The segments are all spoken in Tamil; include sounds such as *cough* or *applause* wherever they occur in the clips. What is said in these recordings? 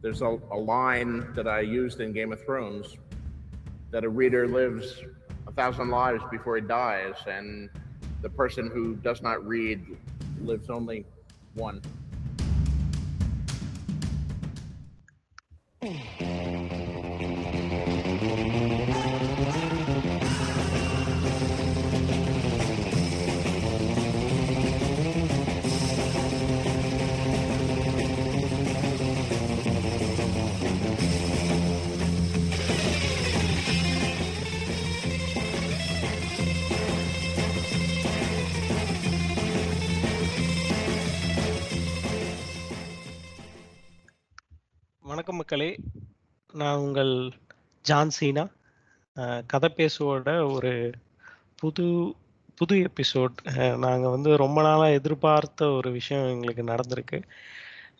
there's a, a line that I used in Game of Thrones that a reader lives a thousand lives before he dies, and the person who does not read lives only one. வணக்கம் மக்களே. நான் உங்கள் ஜான் சீனா. கதை பேசுவோட ஒரு புது புது எபிசோட் நாங்கள் வந்து ரொம்ப நாளாக எதிர்பார்த்த ஒரு விஷயம் எங்களுக்கு நடந்திருக்கு.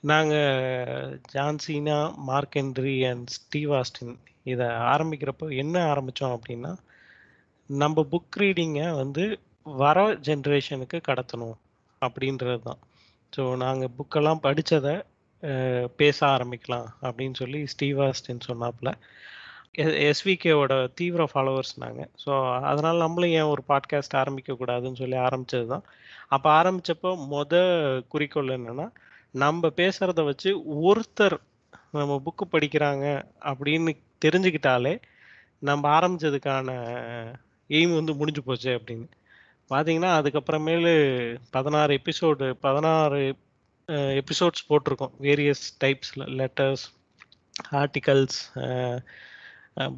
நாங்கள் John Cena Mark Henry and Steve Austin இதை ஆரம்பிக்கிறப்போ என்ன ஆரம்பித்தோம் அப்படின்னா நம்ம புக் ரீடிங்கை வந்து வர ஜென்ரேஷனுக்கு கடத்தணும் அப்படின்றது தான் ஸோ நாங்கள் புக்கெல்லாம் படித்ததை பேச ஆரம்பிக்கலாம் அப்படின்னு சொல்லி ஸ்டீவ் ஆஸ்டின் சொன்னாப்புல. எஸ்விகேவோட தீவிர ஃபாலோவர்ஸ் நாங்கள் ஸோ அதனால் நம்மளும் ஏன் ஒரு பாட்காஸ்ட் ஆரம்பிக்கக்கூடாதுன்னு சொல்லி ஆரம்பித்தது தான் அப்போ ஆரம்பித்தப்போ மொத குறிக்கோள் என்னென்னா நம்ம பேசுகிறத வச்சு ஒருத்தர் நம்ம புக்கு படிக்கிறாங்க அப்படின்னு தெரிஞ்சுக்கிட்டாலே நம்ம ஆரம்பித்ததுக்கான எய்ம் வந்து முடிஞ்சு போச்சு அப்படின்னு. பார்த்தீங்கன்னா அதுக்கப்புறமேலு பதினாறு எபிசோடு பதினாறு எபிசோட்ஸ் போட்டிருக்கோம். வேரியஸ் டைப்ஸில் லெட்டர்ஸ் ஆர்டிகல்ஸ்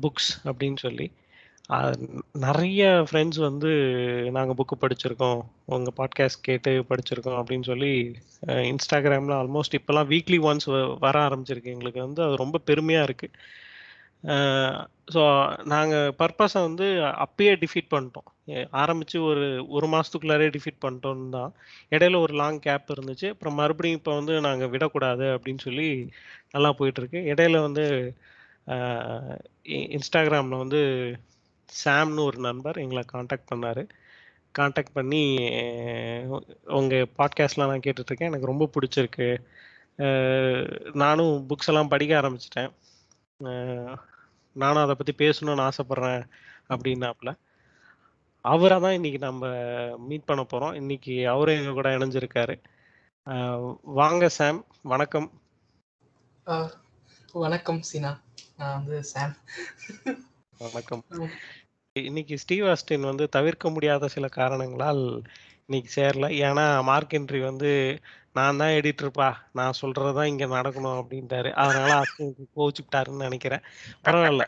புக்ஸ் அப்படின்னு சொல்லி. நிறைய ஃப்ரெண்ட்ஸ் வந்து நாங்கள் புக்கு படிச்சிருக்கோம். உங்கள் பாட்காஸ்ட் கேட்டு படிச்சிருக்கோம் அப்படின்னு சொல்லி இன்ஸ்டாகிராமில் ஆல்மோஸ்ட் இப்போல்லாம் வீக்லி ஒன்ஸ் வர ஆரம்பிச்சிருக்கு. எங்களுக்கு வந்து அது ரொம்ப பெருமையாக இருக்குது ஸோ நாங்கள் பர்பஸை வந்து அப்பயே டிஃபீட் பண்ணிட்டோம். ஆரம்பித்து ஒரு ஒரு மாதத்துக்குள்ளாரே டிஃபீட் பண்ணிட்டோம் தான். இடையில ஒரு லாங் கேப் இருந்துச்சு. அப்புறம் மறுபடியும் இப்போ வந்து நாங்கள் விடக்கூடாது அப்படின்னு சொல்லி நல்லா போயிட்டுருக்கு. இடையில வந்து இன்ஸ்டாகிராமில் வந்து சாம்னு ஒரு நண்பர் எங்களை காண்டாக்ட் பண்ணார். காண்டாக்ட் பண்ணி உங்கள் பாட்காஸ்ட்லாம் நான் கேட்டுட்ருக்கேன் எனக்கு ரொம்ப பிடிச்சிருக்கு. நானும் புக்ஸ் எல்லாம் படிக்க ஆரம்பிச்சிட்டேன். நானும் அதை பற்றி பேசணும்னு ஆசைப்பட்றேன் அப்படின்னாப்புல அவரை தான் இன்னைக்கு நம்ம மீட் பண்ண போகிறோம் இன்னைக்கு அவரும் எங்கள் கூட இணைஞ்சிருக்காரு. வாங்க சாம் வணக்கம். வணக்கம் சீனா. நான் வந்து சாம் வணக்கம். இன்னைக்கு ஸ்டீவ் ஆஸ்டின் வந்து தவிர்க்க முடியாத சில காரணங்களால் இன்னைக்கு சேரல. ஏன்னா மார்க் என்ட்ரி வந்து நான் தான் எடிட்டர்ப்பா நான் சொல்றது தான் இங்க நடக்கணும் அப்படின்ட்டாரு. அதனால ஆஸ்டினுக்கு கோச்சுக்கிட்டாருன்னு நினைக்கிறேன். பரவாயில்ல.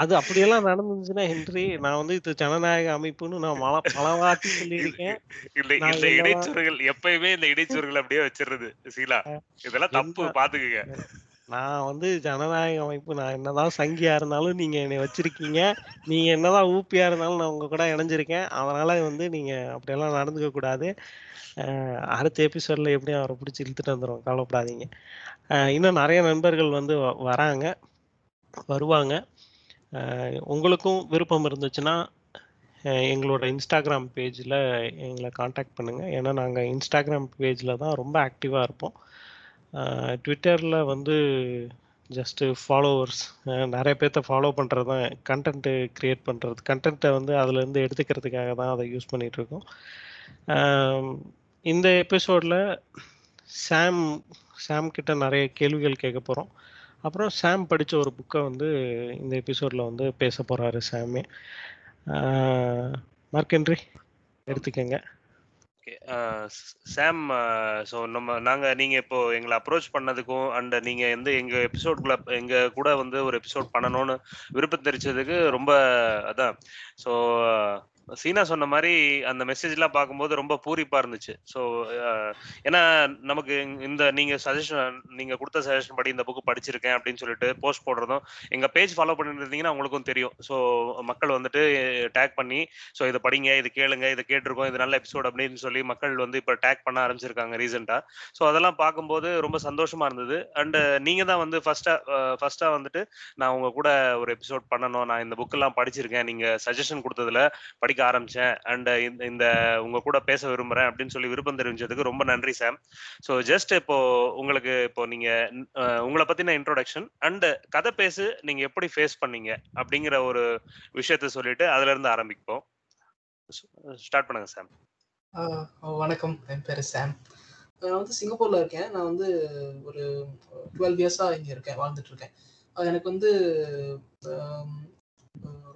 அது அப்படியெல்லாம் நடந்துச்சுன்னா ஹென்றி நான் வந்து இது ஜனநாயக அமைப்புன்னு நான் மல பல வாட்டி சொல்லியிருக்கேன் இந்த என்னதான் இடைச்சொற்கள் எப்பயுமே இந்த இடைச்சொற்கள் அப்படியே வச்சிடுறது சீலா. இதெல்லாம் தப்பு பாத்துக்குங்க. நான் வந்து ஜனநாயக அமைப்பு நான் என்னதான் சங்கியா இருந்தாலும் நீங்க என்னை வச்சிருக்கீங்க. நீங்க என்னதான் ஊப்பியா இருந்தாலும் நான் உங்க கூட இணைஞ்சிருக்கேன். அதனால வந்து நீங்க அப்படியெல்லாம் நடந்துக்க கூடாது. அடுத்த எபிசோட்ல எப்படியும் அவரை பிடிச்சி இழுத்துட்டு வந்துடும் கவலைப்படாதீங்க. இன்னும் நிறைய நண்பர்கள் வந்து வராங்க வருவாங்க. உங்களுக்கும் விருப்பம் இருந்துச்சுன்னா எங்களோட இன்ஸ்டாகிராம் பேஜில் எங்களை காண்டாக்ட் பண்ணுங்கள் ஏன்னா நாங்கள் இன்ஸ்டாகிராம் பேஜில் தான் ரொம்ப ஆக்டிவாக இருப்போம். ட்விட்டரில் வந்து ஜஸ்ட்டு ஃபாலோவர்ஸ் நிறைய பேர்த்த ஃபாலோ பண்ணுறது தான் கண்டென்ட்டு க்ரியேட் பண்ணுறது கண்டென்ட்டை வந்து அதுலேருந்து எடுத்துக்கிறதுக்காக தான் அதை யூஸ் பண்ணிகிட்ருக்கோம் இந்த எபிசோடில் சாம் சாம் கிட்ட நிறைய கேள்விகள் கேட்க போகிறோம் அப்புறம் சாம் படித்த ஒரு புக்கை வந்து இந்த எபிசோடில் வந்து பேச போகிறாரு சாமி மார்க்கென்றி எடுத்துக்கங்க. சாம் ஸோ நம்ம நாங்கள் நீங்கள் இப்போ எங்களை அப்ரோச் பண்ணதுக்கும் அண்ட் நீங்கள் வந்து எங்கள் எபிசோட்குள்ள எங்கள் கூட வந்து ஒரு எபிசோட் பண்ணணும்னு விருப்பம் தெரிச்சதுக்கு ரொம்ப அதான் ஸோ சீனா சொன்ன மாதிரி அந்த மெசேஜ்லாம் பார்க்கும்போது ரொம்ப பூரிப்பா இருந்துச்சு. ஸோ ஏன்னா நமக்கு இந்த நீங்க சஜஷன் நீங்க கொடுத்த சஜஷன் படி இந்த புக்கு படிச்சிருக்கேன் அப்படின்னு சொல்லிட்டு போஸ்ட் போடுறதும் எங்க பேஜ் ஃபாலோ பண்ணிட்டு இருந்தீங்கன்னா உங்களுக்கும் தெரியும். ஸோ மக்கள் வந்துட்டு டேக் பண்ணி ஸோ இதை படிங்க இது கேளுங்க இதை கேட்டிருக்கோம் இது நல்ல எபிசோட் அப்படின்னு சொல்லி மக்கள் வந்து இப்போ டேக் பண்ண ஆரம்பிச்சிருக்காங்க ரீசெண்டா ஸோ அதெல்லாம் பார்க்கும்போது ரொம்ப சந்தோஷமா இருந்தது. அண்ட் நீங்க தான் வந்து ஃபர்ஸ்டா ஃபர்ஸ்டா வந்துட்டு நான் உங்க கூட ஒரு எபிசோட் பண்ணணும். நான் இந்த புக்கெல்லாம் படிச்சிருக்கேன். நீங்க சஜஷன் கொடுத்ததுல படி படிக்க ஆரம்பிச்சேன். அண்ட் இந்த இந்த உங்க கூட பேச விரும்புறேன் அப்படின்னு சொல்லி விருப்பம் தெரிவிச்சதுக்கு ரொம்ப நன்றி சாம் ஸோ ஜஸ்ட் இப்போ உங்களுக்கு இப்போ நீங்க உங்களை பத்தின இன்ட்ரோடக்ஷன் அண்ட் கதை பேசு நீங்க எப்படி ஃபேஸ் பண்ணீங்க அப்படிங்கிற ஒரு விஷயத்த சொல்லிட்டு அதுல இருந்து ஆரம்பிப்போம். ஸ்டார்ட் பண்ணுங்க சாம் வணக்கம். என் பேர் சாம் நான் வந்து சிங்கப்பூர்ல இருக்கேன். நான் வந்து ஒரு டுவெல் இயர்ஸா இங்க இருக்கேன் வாழ்ந்துட்டு இருக்கேன். எனக்கு வந்து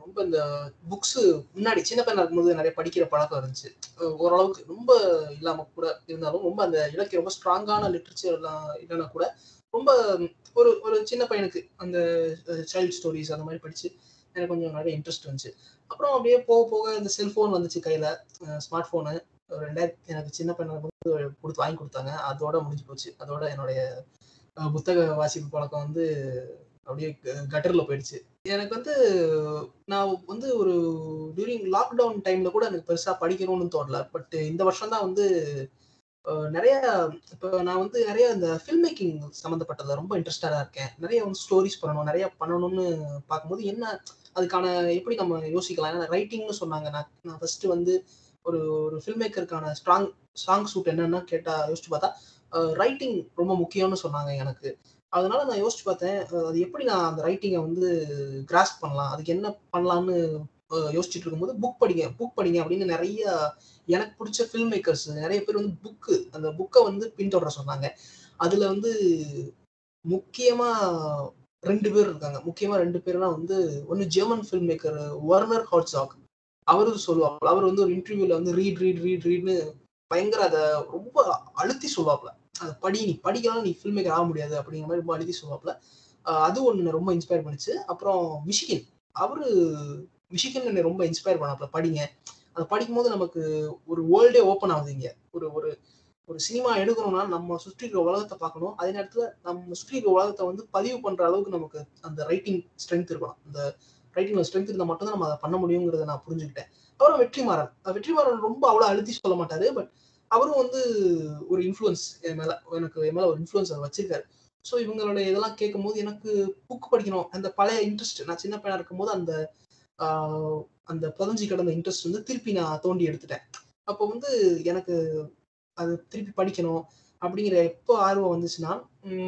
ரொம்ப இந்த புக்ஸ் முன்னாடி சின்ன பையனா இருக்கும்போது நிறைய படிக்கிற பழக்கம் இருந்துச்சு. ஓரளவுக்கு ரொம்ப இல்லாம கூட இருந்தாலும் ரொம்ப அந்த இலக்கிய ரொம்ப ஸ்ட்ராங்கான லிட்ரேச்சர் எல்லாம் இல்லைன்னா கூட ரொம்ப ஒரு ஒரு சின்ன பையனுக்கு அந்த சைல்ட் ஸ்டோரிஸ் அந்த மாதிரி படிச்சு எனக்கு கொஞ்சம் நிறைய இன்ட்ரெஸ்ட் வந்துச்சு அப்புறம் அப்படியே போக போக இந்த செல்போன் வந்துச்சு கையில. ஸ்மார்ட் போனு ரெண்டாயிரத்தி எனக்கு சின்ன பையனை வந்து கொடுத்து வாங்கி கொடுத்தாங்க. அதோட முடிஞ்சு போச்சு. அதோட என்னுடைய புத்தக வாசிப்பு பழக்கம் வந்து அப்படியே கட்டரில் போயிடுச்சு. எனக்கு வந்து நான் வந்து ஒரு டியூரிங் லாக்டவுன் டைமில் கூட எனக்கு பெருசாக படிக்கணும்னு தோணல. பட் இந்த வருஷம் தான் வந்து நிறைய இப்போ நான் வந்து நிறைய இந்த ஃபில்ம் மேக்கிங் சம்மந்தப்பட்டதில் ரொம்ப இன்ட்ரெஸ்டடா இருக்கேன். நிறைய வந்து ஸ்டோரிஸ் பண்ணணும் நிறைய பண்ணணும்னு பார்க்கும்போது என்ன அதுக்கான எப்படி நம்ம யோசிக்கலாம்? ஏன்னா ரைட்டிங்னு சொன்னாங்க. நான் நான் ஃபஸ்ட்டு வந்து ஒரு ஒரு ஃபில்ம் மேக்கருக்கான ஸ்ட்ராங் ஸ்ட்ராங் சூட் என்னென்னா கேட்டால் யோசிச்சு பார்த்தா ரைட்டிங் ரொம்ப முக்கியம்னு சொன்னாங்க எனக்கு. அதனால நான் யோசிச்சு பார்த்தேன் அது எப்படி நான் அந்த ரைட்டிங்கை வந்து கிராஸ்ப் பண்ணலாம்? அதுக்கு என்ன பண்ணலாம்னு யோசிச்சுட்டு இருக்கும்போது புக் படிங்க புக் படிங்க அப்படின்னு நிறைய எனக்கு பிடிச்ச ஃபில்ம் மேக்கர்ஸ் நிறைய பேர் வந்து புக்கு அந்த புக்கை வந்து பின்தொடர சொன்னாங்க. அதுல வந்து முக்கியமா ரெண்டு பேர் இருக்காங்க. முக்கியமா ரெண்டு பேர்னா வந்து ஒன்னு German film maker Werner Herzog அவரு சொல்லுவாங்க அவர் வந்து ஒரு இன்டர்வியூல வந்து ரீட் ரீட் ரீட் ரீட்னு பயங்கர அதை ரொம்ப அழுத்தி சொல்லுவாப்ல படி நீ படிக்கலாம் நீ ஃபில்ம் மேக்கர் ஆக முடியாது அப்படிங்கிற மாதிரி ரொம்ப அழுதி சொல்லுவாப்ல அது ஒன்று ரொம்ப இன்ஸ்பயர் பண்ணிச்சு. அப்புறம் மிஷிகன். அவரு மிஷிகன் என்னை ரொம்ப இன்ஸ்பயர் பண்ணாப்ல படிங்க. அதை படிக்கும்போது நமக்கு ஒரு வேர்ல்டே ஓப்பன் ஆகுது இங்கே. ஒரு ஒரு ஒரு சினிமா எடுக்கணும்னா நம்ம சுற்றி இருக்கிற உலகத்தை பார்க்கணும். அதே நேரத்தில் நம்ம சுற்றி இருக்கிற உலகத்தை வந்து பதிவு பண்ணுற அளவுக்கு நமக்கு அந்த ரைட்டிங் ஸ்ட்ரென்த் இருக்கணும். அந்த ரைட்டிங்ல ஸ்ட்ரென்த் இருந்தால் மட்டும் தான் நம்ம அதை பண்ண முடியுங்கிறத நான் புரிஞ்சுக்கிட்டேன். அப்புறம் வெற்றிமாறன். வெற்றிமாறன் ரொம்ப அவ்வளோ அழுத்தி சொல்ல மாட்டாரு பட் அவரும் வந்து ஒரு இன்ஃப்ளூயன்ஸ் என் மேல எனக்கு என் மேல ஒரு இன்ஃப்ளூயன்ஸ் அவர் வச்சிருக்காரு. ஸோ இவங்களோட இதெல்லாம் கேட்கும்போது எனக்கு புக் படிக்கணும். அந்த பழைய இன்ட்ரெஸ்ட் நான் சின்ன பையனா இருக்கும்போது அந்த அந்த புதஞ்சி கிடந்த இன்ட்ரெஸ்ட் வந்து திருப்பி நான் தோண்டி எடுத்துட்டேன். அப்போ வந்து எனக்கு அது திருப்பி படிக்கணும் அப்படிங்கிற எப்போ ஆர்வம் வந்துச்சுன்னா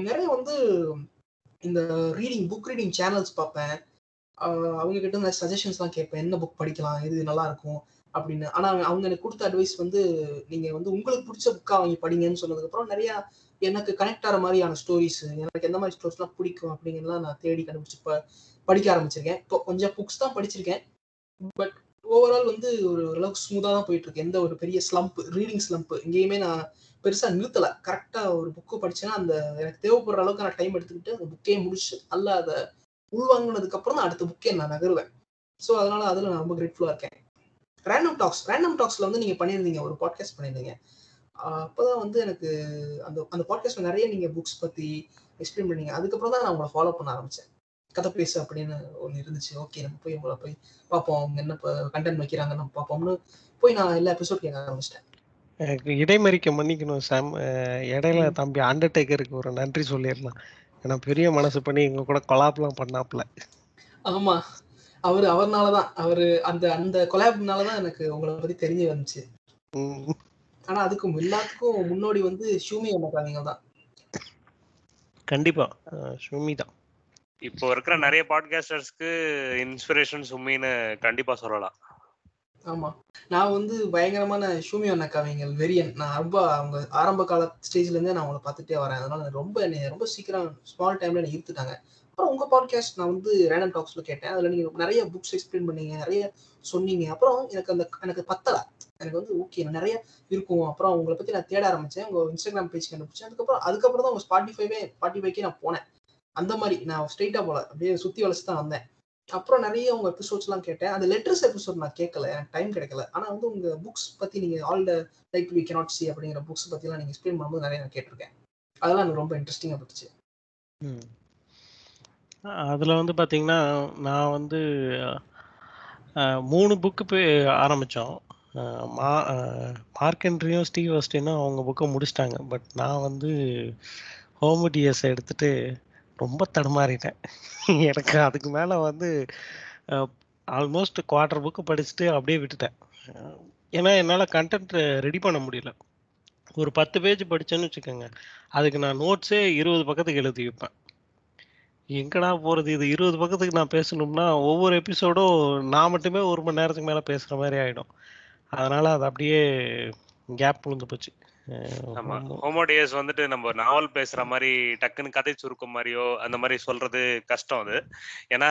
நிறைய வந்து இந்த ரீடிங் புக் ரீடிங் சேனல்ஸ் பார்ப்பேன். அவங்க கிட்ட இந்த சஜஷன்ஸ்லாம் கேட்பேன். என்ன புக் படிக்கலாம்? இது நல்லா இருக்கும்? அப்படின்னு. ஆனா அவங்க- அவங்க எனக்கு கொடுத்த அட்வைஸ் வந்து நீங்க வந்து உங்களுக்கு பிடிச்ச புக்கா வாங்கி படிங்கன்னு சொன்னதுக்கு அப்புறம் நிறைய எனக்கு கனெக்ட் ஆகிற மாதிரியான ஸ்டோரிஸ் எனக்கு எந்த மாதிரி ஸ்டோரிஸ்லாம் பிடிக்கும் அப்படிங்கிறதுலாம் நான் தேடி கண்டுபிடிச்சு ப- படிக்க ஆரம்பிச்சிருக்கேன். இப்போ கொஞ்சம் புக்ஸ் தான் படிச்சிருக்கேன். பட் ஓவரால் வந்து ஒரு ஓரளவுக்கு ஸ்மூத்தாக தான் போயிட்டு இருக்கு எந்த ஒரு பெரிய ஸ்லம்ப் ரீடிங் ஸ்லம்ப் எங்கேயுமே நான் பெருசா நிறுத்தல. கரெக்டா ஒரு புக்கு படிச்சேன்னா அந்த எனக்கு தேவைப்படுற அளவுக்கு நான் டைம் எடுத்துக்கிட்டு அந்த புக்கே முடிச்சு நல்லா அதை உள்வாங்கினதுக்கு அப்புறம் தான் அடுத்த புக்கே நான் நகருவேன். ஸோ அதனால அதுல நான் ரொம்ப கிரேட்ஃபுல்லா இருக்கேன். ரேண்டம் டாக்ஸ் ரேண்டம் டாக்ஸ்ல வந்து நீங்க பண்ணியிருந்தீங்க ஒரு பாட்காஸ்ட் பண்ணியிருந்தீங்க. அப்பதான் வந்து எனக்கு அந்த அந்த பாட்காஸ்ட்ல நிறைய நீங்க புக்ஸ் பத்தி எக்ஸ்பிளைன் பண்ணீங்க. அதுக்கப்புறம் தான் நான் உங்களை ஃபாலோ பண்ண ஆரம்பிச்சேன். கதை பேசு அப்படின்னு ஒன்று இருந்துச்சு. ஓகே நம்ம போய் உங்களை போய் பார்ப்போம். அவங்க என்ன கண்டென்ட் வைக்கிறாங்க நம்ம பார்ப்போம்னு போய் நான் எல்லா எபிசோட் கேட்க ஆரம்பிச்சிட்டேன். இடைமறிக்க மன்னிக்கணும் சாம். இடையில தம்பி அண்டர்டேக்கருக்கு ஒரு நன்றி சொல்லிடலாம். ஏன்னா பெரிய மனசு பண்ணி எங்க கூட கொலாப்லாம் பண்ணாப்ல. ஆமா. அவரு அவர்னாலதான். அவரு அந்த அந்த கொலாப்னால தான் எனக்கு உங்களை பத்தி தெரிய வந்துச்சு. உம் ஆனா அதுக்கும் எல்லாத்துக்கும் முன்னோடி வந்து ஷூமி அண்ணாங்க தான். கண்டிப்பா. சுமி தான். இப்போ இருக்கிற நிறைய பாட்காஸ்டர்ஸ்க்கு இன்ஸ்பிரேஷன் சும்மின்னு கண்டிப்பா சொல்லலாம். ஆமா. நான் வந்து பயங்கரமான ஷூமி அண்ணாக்காவிங்கள் வெரியன் நான் ரொம்ப அவங்க ஆரம்ப கால ஸ்டேஜ்ல இருந்தே நான் அவங்கள பார்த்துட்டே வரேன். அதனால ரொம்ப என்னை ரொம்ப சீக்கிரம் ஸ்மால் டைம்ல என்னை ஈர்த்துட்டாங்க. அப்புறம் உங்க பாட்காஸ்ட் நான் வந்து ரேண்டம் டாக்ஸ்ல கேட்டேன். அதுல நீங்க நிறைய புக்ஸ் எக்ஸ்பிளைன் பண்ணீங்க நிறைய சொன்னீங்க. அப்புறம் எனக்கு அந்த எனக்கு பத்தல. எனக்கு வந்து ஓகே நிறைய இருக்கும். அப்புறம் உங்களை பத்தி நான் தேட ஆரம்பிச்சேன். உங்க இன்ஸ்டாகிராம் பேஜ் கண்டுபிடிச்சேன். அதுக்கப்புறம் அதுக்கப்புறம் தான் உங்க ஸ்பாட்டிஃபைவே ஸ்பாட்டிஃபைக்கே நான் போனேன். அந்த மாதிரி நான் ஸ்ட்ரெயிட்டா போல. அப்படியே சுத்தி வளைச்சு தான் வந்தேன். அப்புறம் நிறைய உங்க எபிசோட்ஸ் எல்லாம் கேட்டேன். அந்த லெட்டர்ஸ் எபிசோட் நான் கேட்கல. எனக்கு டைம் கிடைக்கல. ஆனா வந்து உங்க புக்ஸ் பத்தி நீங்க all the like we cannot see அப்படிங்கிற புக்ஸ் பத்தி எல்லாம் நீங்க எக்ஸ்பிளைன் பண்ணும்போது நிறைய நான் கேட்டிருக்கேன். அதெல்லாம் எனக்கு ரொம்ப இன்ட்ரெஸ்டிங்கா இருந்துச்சு ம். அதில் வந்து பாத்தீங்கன்னா நான் வந்து மூணு புக்கு போய் ஆரம்பிச்சோம். மா மார்க்கெண்ட்ரியும் ஸ்டீவ் அஸ்டினும் அவங்க புக்கை முடிச்சிட்டாங்க. பட் நான் வந்து ஹோமடியஸ் எடுத்துட்டு ரொம்ப தடுமாறிட்டேன். எனக்கு அதுக்கு மேல வந்து ஆல்மோஸ்ட் குவார்டர் புக்கு படிச்சுட்டு அப்படியே விட்டுட்டேன். ஏன்னா என்னால் கண்டென்ட் ரெடி பண்ண முடியல. ஒரு பத்து பேஜ் படிச்சேன்னு வச்சுக்கோங்க. அதுக்கு நான் நோட்ஸே இருபது பக்கத்துக்கு எழுதி வைப்பேன். எங்கடா போகிறது இது இருபது பக்கத்துக்கு நான் பேசணும்னா ஒவ்வொரு எபிசோடும் நான் மட்டுமே ஒரு மணி நேரத்துக்கு மேலே பேசுகிற மாதிரி ஆகிடும் அதனால் அது அப்படியே கேப் விழுந்து போச்சு. ஆமா. ஹோமோடியஸ் வந்துட்டு நம்ம நாவல் பேசுற மாதிரி டக்குன்னு கதை சுருக்கம் மாதிரியோ அந்த மாதிரி சொல்றது கஷ்டம் அது. ஏன்னா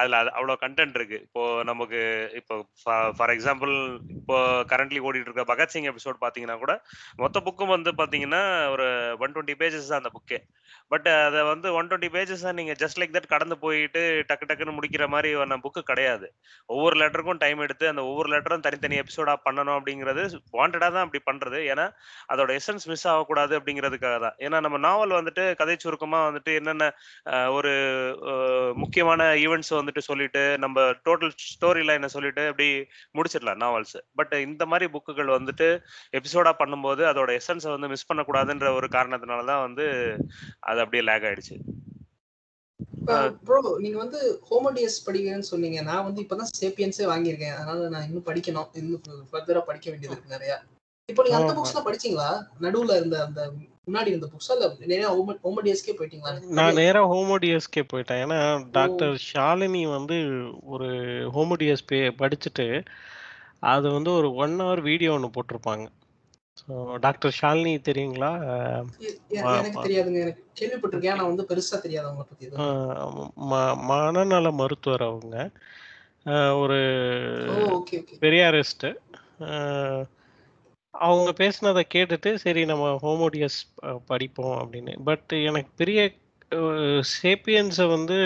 அதுல அது அவ்வளவு கண்டென்ட் இருக்கு. இப்போ நமக்கு இப்போ ஃபார் எக்ஸாம்பிள் இப்போ கரண்ட்லி ஓடிட்டு இருக்க பகத்சிங் எபிசோட் பாத்தீங்கன்னா கூட மொத்த புக்கும் வந்து பாத்தீங்கன்னா ஒரு ஒன் டுவெண்ட்டி பேஜஸ் தான் அந்த புக்கே பட் அதை வந்து ஒன் டுவெண்ட்டி பேஜஸ் நீங்க ஜஸ்ட் லைக் தட் கடந்து போயிட்டு டக்கு டக்குன்னு முடிக்கிற மாதிரி புக்கு கிடையாது. ஒவ்வொரு லெட்டருக்கும் டைம் எடுத்து அந்த ஒவ்வொரு லெட்டரும் தனித்தனி எபிசோடா பண்ணணும் அப்படிங்கிறது வாண்டடா தான் அப்படி பண்றது. ஏன்னா அதோட எசன்ஸ் மிஸ் ஆகக்கூடாது அப்படிங்கிறதுக்காக தான். ஏன்னா நம்ம நாவல் வந்துட்டு கதை சுருக்கமா வந்துட்டு என்னென்ன ஒரு முக்கியமான ஈவெண்ட்ஸ் வந்துட்டு சொல்லிட்டு நம்ம டோட்டல் ஸ்டோரி லைனை சொல்லிட்டு அப்படி முடிச்சிடலாம் நாவல்ஸ் பட் இந்த மாதிரி புக்குகள் வந்துட்டு எபிசோடா பண்ணும்போது அதோட எசன்ஸை வந்து மிஸ் பண்ணக்கூடாதுன்ற ஒரு காரணத்தினால தான் வந்து அது அப்படியே லேக் ஆயிடுச்சு. ப்ரோ நீங்க வந்து ஹோமோடியஸ் படிக்கிறேன்னு சொன்னீங்க. நான் வந்து இப்பதான் சேப்பியன்ஸே வாங்கியிருக்கேன். அதனால நான் இன்னும் படிக்கணும். இன்னும் ஃபர்தரா படிக்க வேண்டியது இருக்கு நிறைய. இப்போ நீங்க அந்த புக்ஸ் எல்லாம் படிச்சீங்களா? நடுவுல இருந்த அந்த முன்னாடி இருந்த புக்ஸ் இல்ல நேரா ஹோமோடியஸ்கே போயிட்டீங்களா? நான் நேரா ஹோமோடியஸ்கே போயிட்டேன். ஏன்னா டாக்டர் ஷாலினி வந்து ஒரு ஹோமோடியஸ் பே படிச்சுட்டு அது வந்து ஒரு ஒன் ஹவர் வீடியோ ஒன்று போட்டிருப்பாங்க. ஸோ டாக்டர் ஷாலினி தெரியுங்களா? எனக்கு தெரியாதுங்க. எனக்கு கேள்விப்பட்டிருக்கேன். நான் வந்து பெருசா தெரியாது அவங்க மனநல மருத்துவர் அவங்க. ஒரு பெரியாரிஸ்ட் அவங்க பேசினதை கேட்டுட்டு சரி நம்ம ஹோமோடியஸ் படிப்போம் அப்படின்னு. பட் எனக்கு பெரிய சேப்பியன்ஸை வந்து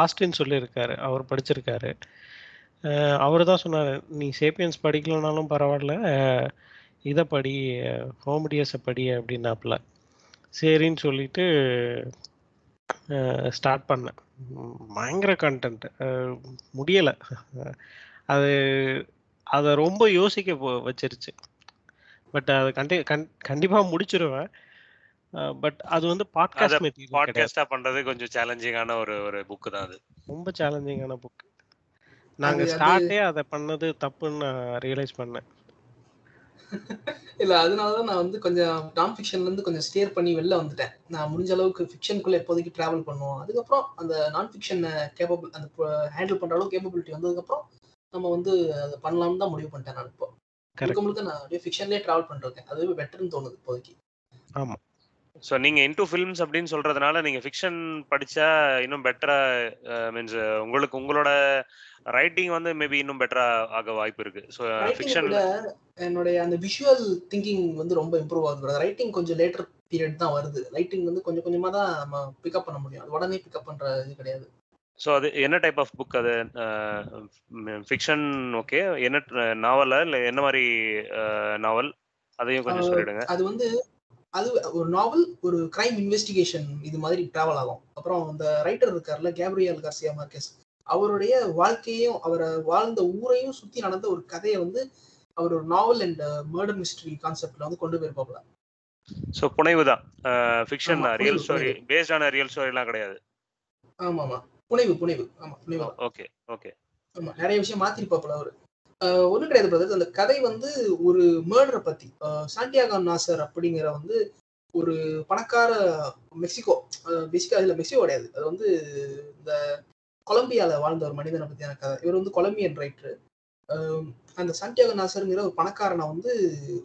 ஆஸ்டின் சொல்லியிருக்காரு. அவர் படிச்சிருக்காரு. அவர் தான் சொன்னார் நீ சேப்பியன்ஸ் படிக்கலனாலும் பரவாயில்ல. இதை படி ஹோமோடியஸை படி அப்படின்னாப்புல. சரின்னு சொல்லிட்டு ஸ்டார்ட் பண்ணேன். பயங்கர கண்டென்ட் முடியலை. அது அதை ரொம்ப யோசிக்க வச்சிருச்சு. பட் அது கண்டி கண்டிப்பா முடிச்சிருவேன். பட் அது வந்து பாட்காஸ்ட் மெட்டீரியல் பாட்காஸ்டா பண்றது கொஞ்சம் சேலஞ்சிங்கான ஒரு ஒரு புக் தான் அது. ரொம்ப சேலஞ்சிங்கான புக் நாங்க ஸ்டார்ட்டே அதை பண்ணது தப்புன்னு நான் ரியலைஸ் பண்ணேன். *laughs* இல்ல அதனாலதான் நான் வந்து கொஞ்சம் நான் ஃபிக்ஷன்ல இருந்து கொஞ்சம் ஸ்டேர் பண்ணி வெளில வந்துட்டேன். நான் முடிஞ்ச அளவுக்கு ஃபிக்ஷனுக்குள்ள எப்போதைக்கு டிராவல் பண்ணுவோம். அதுக்கப்புறம் அந்த நான் ஃபிக்ஷன் கேப்பபிள் அந்த ஹேண்டில் பண்ற அளவுக்கு கேப்பபிலிட்டி வந்ததுக்கப்புறம் நம்ம வந்து அதை பண்ணலாம்னு தான் முடிவு பண்ணிட்டேன் நான் இப்போ. முழுக்க முழுக்க நான் அப்படியே ஃபிக்ஷன்லேயே டிராவல் பண்ணிருக்கேன். அதுவே பெட்டர்னு தோணுது இப்போதைக்கு. ஆமா. ஸோ நீங்க இன்டூ ஃபிலிம்ஸ் அப்படின்னு சொல்றதுனால நீங்க ஃபிக்ஷன் படிச்சா இன்னும் பெட்டரா மீன்ஸ் உங்களுக்கு உங்களோட ரைட்டிங் வந்து மேபி இன்னும் பெட்டரா ஆக வாய்ப்பு இருக்கு. ஸோ ஃபிக்ஷன் என்னுடைய அந்த விஷுவல் திங்கிங் வந்து ரொம்ப இம்ப்ரூவ் ஆகுது ரைட்டிங் கொஞ்சம் லேட்டர் பீரியட் தான் வருது. ரைட்டிங் வந்து கொஞ்சம் கொஞ்சமா தான் நம்ம பிக்கப் பண்ண முடியும். அது உடனே பிக்கப் பண்ற இது கிடையாது. ஸோ அது என்ன டைப் ஆஃப் புக் அது? ஃபிக்ஷன் ஓகே என்ன நாவலா இல்லை என்ன மாதிரி நாவல் அதையும் கொஞ்சம் சொல்லிடுங்க. அது வந்து அது ஒரு நாவல் ஒரு கிரைம் இன்வெஸ்டிகேஷன் இது மாதிரி டிராவல் ஆகும். அப்புறம் அந்த ரைட்டர் இருக்கார்ல கேப்ரியல் கார்சியா மார்க்கெஸ் அவருடைய வாழ்க்கையும் அவரை வாழ்ந்த ஊரையும் சுத்தி நடந்த ஒரு கதையை வந்து அவர் ஒரு நாவல் அண்ட் மர்டர் மிஸ்ட்ரி கான்செப்ட்ல வந்து கொண்டு போயிருப்பாப்ல. ஸோ புனைவு தான். ஃபிக்ஷன் தான். ரியல் ஸ்டோரி பேஸ்ட் ஆன ரியல் ஸ்டோரிலாம் கிடையாது. ஆமா ஆமா புனைவு புனைவு. ஆமா புனைவு. Okay okay. ஆமா நிறைய விஷயம் மாத்திருப்பாப்ல அவரு. ஒன்றும் கிடையாது பிரதர் அந்த கதை வந்து ஒரு மேர்டரை பத்தி சாண்டியாகோ நாசர் அப்படிங்கிற வந்து ஒரு பணக்கார மெக்சிகோ பேசிக்கா அதுல மெக்சிகோ கிடையாது. அது வந்து இந்த கொலம்பியால வாழ்ந்த ஒரு மனிதனை பத்தியான கதை. இவர் வந்து கொலம்பியன் ரைட்டரு அந்த சாண்டியாகோ நாசருங்கிற ஒரு பணக்காரனை வந்து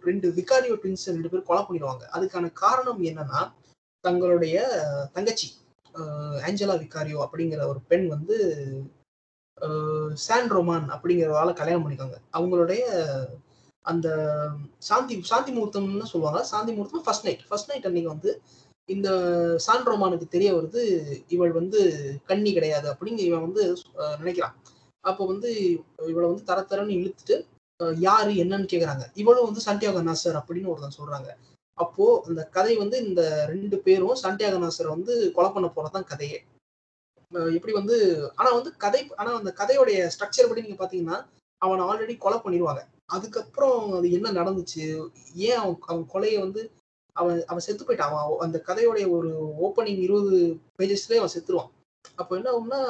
ரெண்டு விகாரியோ ட்வின்ஸ் ரெண்டு பேர் கொலை பண்ணிடுவாங்க. அதுக்கான காரணம் என்னன்னா தங்களுடைய தங்கச்சி. ஆஞ்சலா விகாரியோ அப்படிங்கிற ஒரு பெண் வந்து சான் ரோமான் அப்படிங்கிறவால கல்யாணம் பண்ணிக்காங்க அவங்களுடைய அந்த சாந்தி சாந்தி முகூர்த்தம்னு சொல்லுவாங்க. சாந்தி முகூர்த்தம் ஃபர்ஸ்ட் நைட் ஃபர்ஸ்ட் நைட் அன்னைக்கு வந்து இந்த சான் ரோமானுக்கு தெரிய வருது இவள் வந்து கண்ணி கிடையாது அப்படிங்க இவன் வந்து நினைக்கிறான். அப்போ வந்து இவளை வந்து தர தரன்னு இழுத்துட்டு யாரு என்னன்னு கேக்குறாங்க. இவளும் வந்து சண்டியாகோ நாசர் அப்படின்னு ஒருத்தன் சொல்றாங்க. அப்போ அந்த கதை வந்து இந்த ரெண்டு பேரும் சண்டியாக நாசரை வந்து கொலை பண்ண போறதான் கதையே. எப்படி வந்து ஆனா வந்து கதை ஆனா அந்த கதையோடைய ஸ்ட்ரக்சர் படி நீங்க பாத்தீங்கன்னா அவனை ஆல்ரெடி கொலை பண்ணிடுவாங்க அதுக்கப்புறம் அது என்ன நடந்துச்சு? ஏன் அவன் அவன் கொலையை வந்து அவன் அவன் செத்து போயிட்டான்? அவன் அந்த கதையோடைய ஒரு ஓப்பனிங் இருபது பேஜஸ்லேயே அவன் செத்துருவான். அப்போ என்ன ஆகும்னா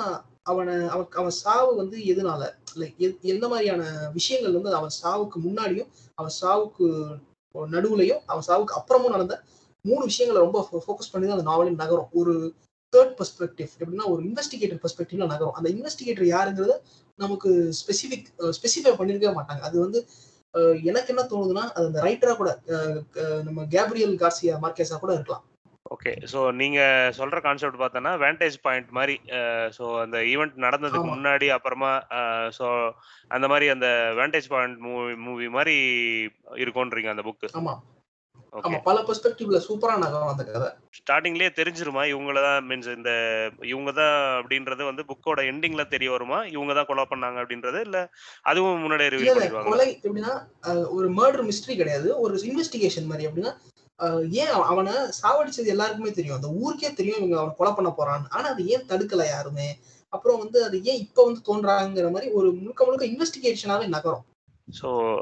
அவனை அவன் அவன் சாவு வந்து எதனால? லைக் எந்த மாதிரியான விஷயங்கள் வந்து அவன் சாவுக்கு முன்னாடியும் அவன் சாவுக்கு நடுவுலையும் அவன் சாவுக்கு அப்புறமும் நடந்த மூணு விஷயங்களை ரொம்ப ஃபோக்கஸ் பண்ணி தான் அந்த நாவலின் நகரும். ஒரு தேர்ட் பெர்ஸ்பெக்டிவ் எப்படின்னா ஒரு இன்வெஸ்டிகேட்டர் பெர்ஸ்பெக்டிவ்ல நகரும். அந்த இன்வெஸ்டிகேட்டர் யாருங்கிறத நமக்கு ஸ்பெசிஃபிக் ஸ்பெசிஃபை பண்ணிருக்கவே மாட்டாங்க. அது வந்து எனக்கு என்ன தோணுதுன்னா அது அந்த ரைட்டரா கூட நம்ம கேப்ரியல் கார்சியா மார்க்கேஸா கூட இருக்கலாம். ஓகே ஸோ நீங்க சொல்ற கான்செப்ட் பார்த்தோன்னா வேண்டேஜ் பாயிண்ட் மாதிரி ஸோ அந்த ஈவெண்ட் நடந்ததுக்கு. முன்னாடி அப்புறமா ஸோ அந்த மாதிரி அந்த வேண்டேஜ் பாயிண்ட் மூவி மூவி மாதிரி இருக்கும்ன்றீங்க அந்த புக்கு ஆமா. பல பெர்ஸ்பெக்டிவ்ல சூப்பரா நகரும் அந்த கதை. ஸ்டார்டிங்லயே தெரிஞ்சிருமா? இவங்கள தான் மீன்ஸ் இந்த இவங்க தான் அப்படின்றது வந்து புக்கோட எண்டிங்ல தெரிய வருமா? இவங்க தான் கொலை பண்ணாங்க அப்படின்றது? இல்ல அதுவும் முன்னாடியே இல்ல ரிவீல் இல்ல பண்ணிடுவாங்க கொலை எப்படின்னா ஒரு மர்டர் மிஸ்ட்ரி கிடையாது. ஒரு இன்வெஸ்டிகேஷன் மாதிரி எப்படின்னா ஏன் அவ- அவனை சாவடிச்சது எல்லாருக்குமே தெரியும். அந்த ஊருக்கே தெரியும் இவங்க அவனை கொலை பண்ண போறான்னு. ஆனா அது ஏன் தடுக்கல யாருமே? அப்புறம் வந்து அது ஏன் இப்ப வந்து தோன்றாங்கிற மாதிரி ஒரு முழுக்க முழுக்க இன்வெஸ்டிகேஷனாவே நகரும். ஸோ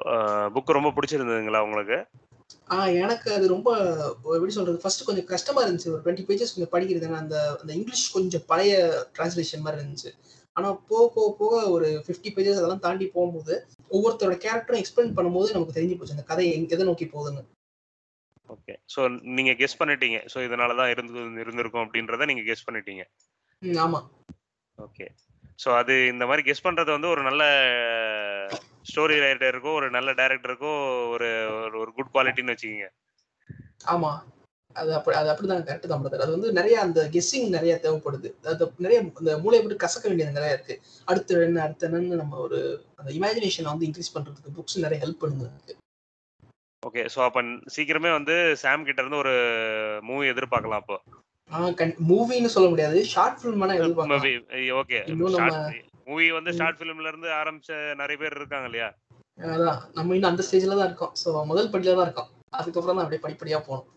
புக் ரொம்ப பிடிச்சிருந்ததுங்களா உங்களுக்கு? ஆஹ் எனக்கு அது ரொம்ப எப்படி சொல்றது ஃபர்ஸ்ட் கொஞ்சம் கஷ்டமா இருந்துச்சு. ஒரு டுவெண்ட்டி பேஜஸ் கொஞ்சம் படிக்கிறது. அந்த அந்த இங்கிலீஷ் கொஞ்சம் பழைய டிரான்ஸ்லேஷன் மாதிரி இருந்துச்சு. ஆனா போக போக போக ஒரு ஃபிஃப்டி பேஜஸ் அதெல்லாம் தாண்டி போகும்போது ஒவ்வொருத்தரோட கேரக்டரும் எக்ஸ்பிளைன் பண்ணும்போது நமக்கு தெரிஞ்சு போச்சு. அந்த கதை எங்க- எதை நோக்கி போகுதுன்னு. ஓகே ஸோ நீங்க கெஸ் பண்ணிட்டீங்க. ஸோ இதனால தான் இருந்து இருந்திருக்கும் அப்படின்றத நீங்க கெஸ் பண்ணிட்டீங்க. ஆமா. ஓகே ஸோ அது இந்த மாதிரி கெஸ் பண்றது வந்து ஒரு நல்ல ஸ்டோரி ரைட்டருக்கோ ஒரு நல்ல டைரக்டருக்கோ ஒரு ஒரு- குட் குவாலிட்டின்னு வச்சுக்கோங்க. ஆமா. அது அப்படி அது அப்படிதான் கரெக்ட் தான் brother. அது வந்து நிறைய அந்த கெஸ்ஸிங் நிறைய தேவைப்படுது. அது நிறைய அந்த மூளையை விட்டு கசக்க வேண்டியது நிறைய இருக்கு. அடுத்து என்ன அடுத்து என்னன்னு நம்ம ஒரு அந்த இமேஜினேஷனை வந்து இன்க்ரீஸ் பண்றதுக்கு புக்ஸ் நிறைய ஹெல்ப் பண்ணுது. ஓகே ஸோ அப்போ சீக்கிரமே வந்து சாம் கிட்ட இருந்து ஒரு மூவி எதிர்பார்க்கலாம் அப்போ. மூவின்னு சொல்ல முடியாது. ஷார்ட் ஃபிலிம் ஓகே மூவி வந்து ஷார்ட் ஃபிலிம்ல இருந்து ஆரம்பிச்ச நிறைய பேர் இருக்காங்க இல்லையா? அதான். நம்ம இன்னும் அந்த ஸ்டேஜ்ல தான் இருக்கோம். ஸோ முதல் படியில தான் இருக்கோம். அதுக்கப்புறம் தான் அப்படியே படிப்படியா போகணும்.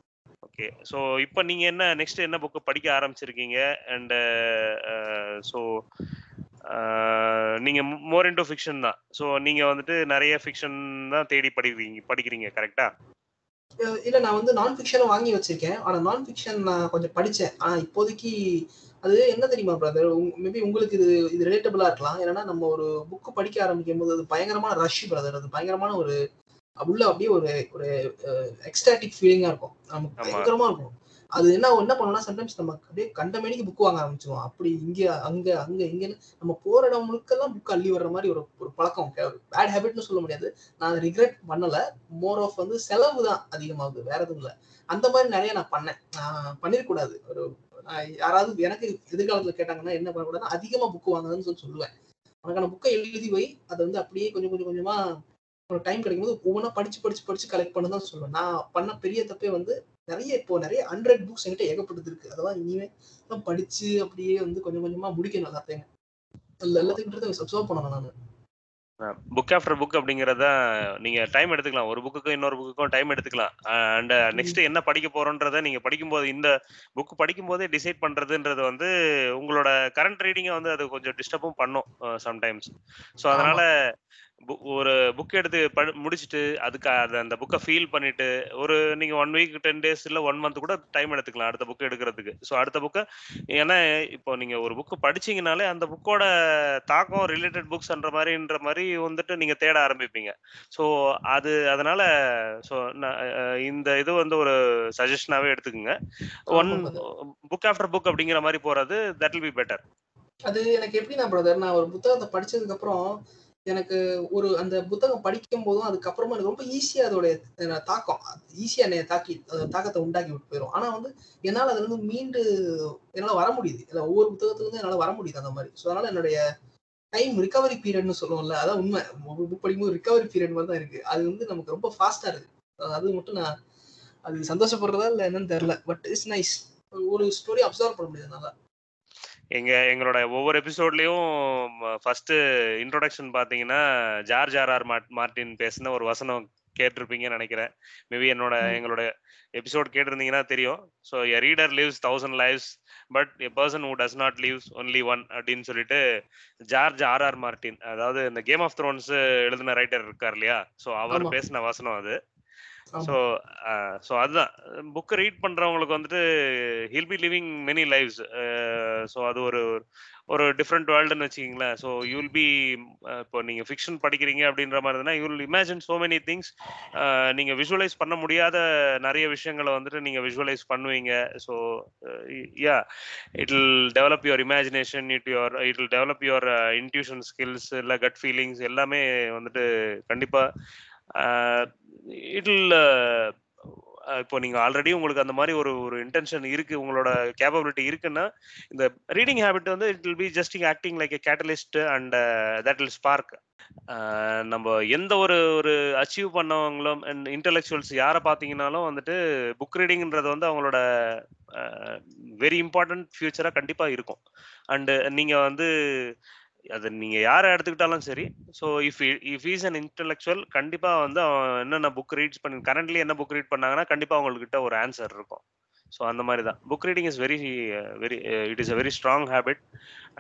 ஓகே ஸோ இப்போ நீங்க என்ன நெக்ஸ்ட் என்ன புக்கு படிக்க ஆரம்பிச்சிருக்கீங்க? அண்ட் ஸோ நீங்க மோர் இன்டூ ஃபிக்ஷன் தான். ஸோ நீங்க வந்துட்டு நிறைய ஃபிக்ஷன் தான் தேடி படிக்கிறீங்க படிக்கிறீங்க கரெக்டா இல்ல நான் வந்து நான் ஃபிக்ஷனும் வாங்கி வச்சிருக்கேன். ஆனா நான் ஃபிக்ஷன் நான் கொஞ்சம் படிச்சேன். ஆனா இப்போதைக்கு அது என்ன தெரியுமா பிரதர் மேபி உங்களுக்கு இது இது ரிலேட்டபிளா இருக்கலாம். ஏன்னா நம்ம ஒரு புக்கு படிக்க ஆரம்பிக்கும் போது அது பயங்கரமான ரஷ் பிரதர் அது பயங்கரமான ஒரு உள்ள அப்படியே ஒரு ஒரு எக்ஸ்டாட்டிக் ஃபீலிங்கா இருக்கும். நமக்கு. பயங்கரமா இருக்கும். அது என்ன என்ன பண்ணணும்னா சம்டைம்ஸ் நம்ம அப்படியே கண்டமேனிக்கு புக் வாங்க ஆரம்பிச்சிருவோம். அப்படி இங்க அங்க அங்க இங்கன்னு நம்ம போற இடம் முழுக்கெல்லாம் புக் அள்ளி வர்ற மாதிரி ஒரு ஒரு பழக்கம். பேட் ஹேபிட்னு சொல்ல முடியாது. நான் ரிக்ரெட் பண்ணல. மோர் ஆஃப் வந்து செலவு தான் அதிகமாகுது. வேற எதுவும் இல்லை. அந்த மாதிரி நிறைய நான் பண்ணேன். நான் பண்ணிருக்கூடாது ஒரு நான் யாராவது எனக்கு எதிர்காலத்துல கேட்டாங்கன்னா என்ன பண்ணக்கூடாதுன்னா அதிகமா புக் வாங்குதுன்னு சொல்லி சொல்லுவேன். உனக்கான புக்கை எழுதி வை. அதை வந்து அப்படியே கொஞ்சம் கொஞ்சம் கொஞ்சமா டைம் டைம் கிடைக்கும்போது ஒவ்வொன்றா படிச்சு படிச்சு படிச்சு கலெக்ட் பண்ண தான் சொல்லுவேன். நான் பண்ண பெரிய தப்பே வந்து நிறைய இப்போ நிறைய ஹண்ட்ரட் புக்ஸ் என்கிட்ட ஏகப்பட்டது இருக்கு. அதெல்லாம் இனிமே தான் படிச்சு அப்படியே வந்து கொஞ்சம் கொஞ்சமா முடிக்கணும் எல்லாத்தையும் எல்லா- எல்லாத்தையும் சப்சர்வ் பண்ணணும் நான். புக் ஆஃப்டர் புக் அப்படிங்கறத நீங்க டைம் எடுத்துக்கலாம். ஒரு புக்குக்கும் இன்னொரு புக்குக்கும் டைம் எடுத்துக்கலாம். அண்ட் நெக்ஸ்ட் என்ன படிக்க போறோன்றத நீங்க படிக்கும்போது இந்த புக் படிக்கும் போதே டிசைட் பண்றதுன்றது வந்து உங்களோட கரண்ட் ரீடிங்கை வந்து அது கொஞ்சம் டிஸ்டர்பும் பண்ணும் சம்டைம்ஸ் ஸோ அதனால ஒரு புக் எடுத்து படி முடிச்சுட்டு அதுக்கு அது அந்த புக்கை ஃபீல் பண்ணிட்டு ஒரு நீங்க ஒன் வீக் டென் டேஸ் இல்ல ஒன் மந்த் கூட டைம் எடுத்துக்கலாம் அடுத்த புக் எடுக்கிறதுக்கு. ஸோ அடுத்த புக்கை ஏன்னா இப்போ நீங்க ஒரு புக்கு படிச்சீங்கனாலே அந்த புக்கோட தாக்கம் ரிலேட்டட் புக்ஸ்ன்ற மாதிரின்ற மாதிரி வந்துட்டு நீங்க தேட ஆரம்பிப்பீங்க. ஸோ அது அதனால ஸோ இந்த இது வந்து ஒரு சஜஷனாவே எடுத்துக்கோங்க. ஒன் புக் ஆஃப்டர் புக் அப்படிங்கிற மாதிரி போறது தட் வில் பி பெட்டர் அது எனக்கு எப்படின்னா பிரதர் நான் ஒரு புத்தகத்தை படிச்சதுக்கு அப்புறம் எனக்கு ஒரு அந்த புத்தகம் படிக்கும் போதும் அதுக்கப்புறமா எனக்கு ரொம்ப ஈஸியா அதோடைய தாக்கம். ஈஸியா என்னைய தாக்கி அந்த தாக்கத்தை உண்டாக்கி விட்டு போயிடும் ஆனா வந்து என்னால அதுல இருந்து மீண்டு என்னால வர முடியுது. ஒவ்வொரு புத்தகத்துல இருந்து என்னால வர முடியுது அந்த மாதிரி. ஸோ அதனால என்னுடைய டைம் ரிகவரி பீரியட்னு சொல்லுவோம்ல அதான் உண்மை. ஒரு புக் படிக்கும்போது ரிகவரி பீரியட் மாதிரி தான் இருக்கு. அது வந்து நமக்கு ரொம்ப ஃபாஸ்டா இருக்கு. அது மட்டும் நான் அது சந்தோஷப்படுறதா இல்லை என்னன்னு தெரில பட் இட்ஸ் நைஸ் ஒரு ஸ்டோரி அப்சர்வ் பண்ண முடியாது நல்லா எங்க எங்களோட ஒவ்வொரு எபிசோட்லயும் ஃபர்ஸ்ட் இன்ட்ரோடக்ஷன் பாத்தீங்கன்னா ஜார்ஜ் ஆர் ஆர் மார்டின் பேசின ஒரு வசனம் கேட்டிருப்பீங்கன்னு நினைக்கிறேன் மேபி என்னோட. எங்களோட எபிசோட் கேட்டிருந்தீங்கன்னா தெரியும் so a reader lives thousand lives but a person who does not lives only one அப்படின்னு சொல்லிட்டு ஜார்ஜ் ஆர் ஆர் மார்டின் அதாவது இந்த கேம் ஆஃப் த்ரோன்ஸ் எழுதின ரைட்டர் இருக்கார் இல்லையா ஸோ அவர். பேசின வசனம் அது. ஸோ ஸோ அதுதான். புக்கை ரீட் பண்றவங்களுக்கு வந்துட்டு he'll be living many lives so அது ஒரு ஒரு டிஃப்ரெண்ட் வேர்ல்டுன்னு வச்சுக்கிங்களேன். ஸோ யூல் பி இப்போ நீங்க ஃபிக்ஷன் படிக்கிறீங்க அப்படின்ற மாதிரி இருந்தால் you'll imagine so many things நீங்க விஷுவலைஸ் பண்ண முடியாத நிறைய விஷயங்களை வந்துட்டு நீங்க விஷுவலைஸ் பண்ணுவீங்க. So ya it will develop your imagination it your it will develop your intuition skills இல்லை கட் ஃபீலிங்ஸ் எல்லாமே வந்துட்டு கண்டிப்பா இட்ல இப்போ நீங்க ஆல்ரெடி உங்களுக்கு அந்த மாதிரி ஒரு ஒரு இன்டென்ஷன் இருக்கு உங்களோட கேப்பபிலிட்டி இருக்குன்னா இந்த ரீடிங் ஹேபிட் வந்து it will be just acting like a catalyst and that will spark நம்ம எந்த ஒரு ஒரு அச்சீவ் பண்ணவங்களும் அண்ட் இன்டெலெக்சுவல்ஸ் யாரை பார்த்தீங்கன்னாலும் வந்துட்டு புக் ரீடிங்ன்றது வந்து அவங்களோட வெரி இம்பார்ட்டன்ட் ஃபியூச்சராக கண்டிப்பாக இருக்கும். அண்டு நீங்கள் வந்து அது நீங்க யாரை எடுத்துக்கிட்டாலும் சரி. So if if is an intellectual கண்டிப்பா வந்து அவன் என்னென்ன புக் ரீட்ஸ் பண்ணி கரண்ட்லி என்ன புக் ரீட் பண்ணாங்கன்னா கண்டிப்பா அவங்கக்கிட்ட ஒரு ஆன்சர் இருக்கும். ஸோ அந்த மாதிரி தான். Book reading is very very it is a very strong habit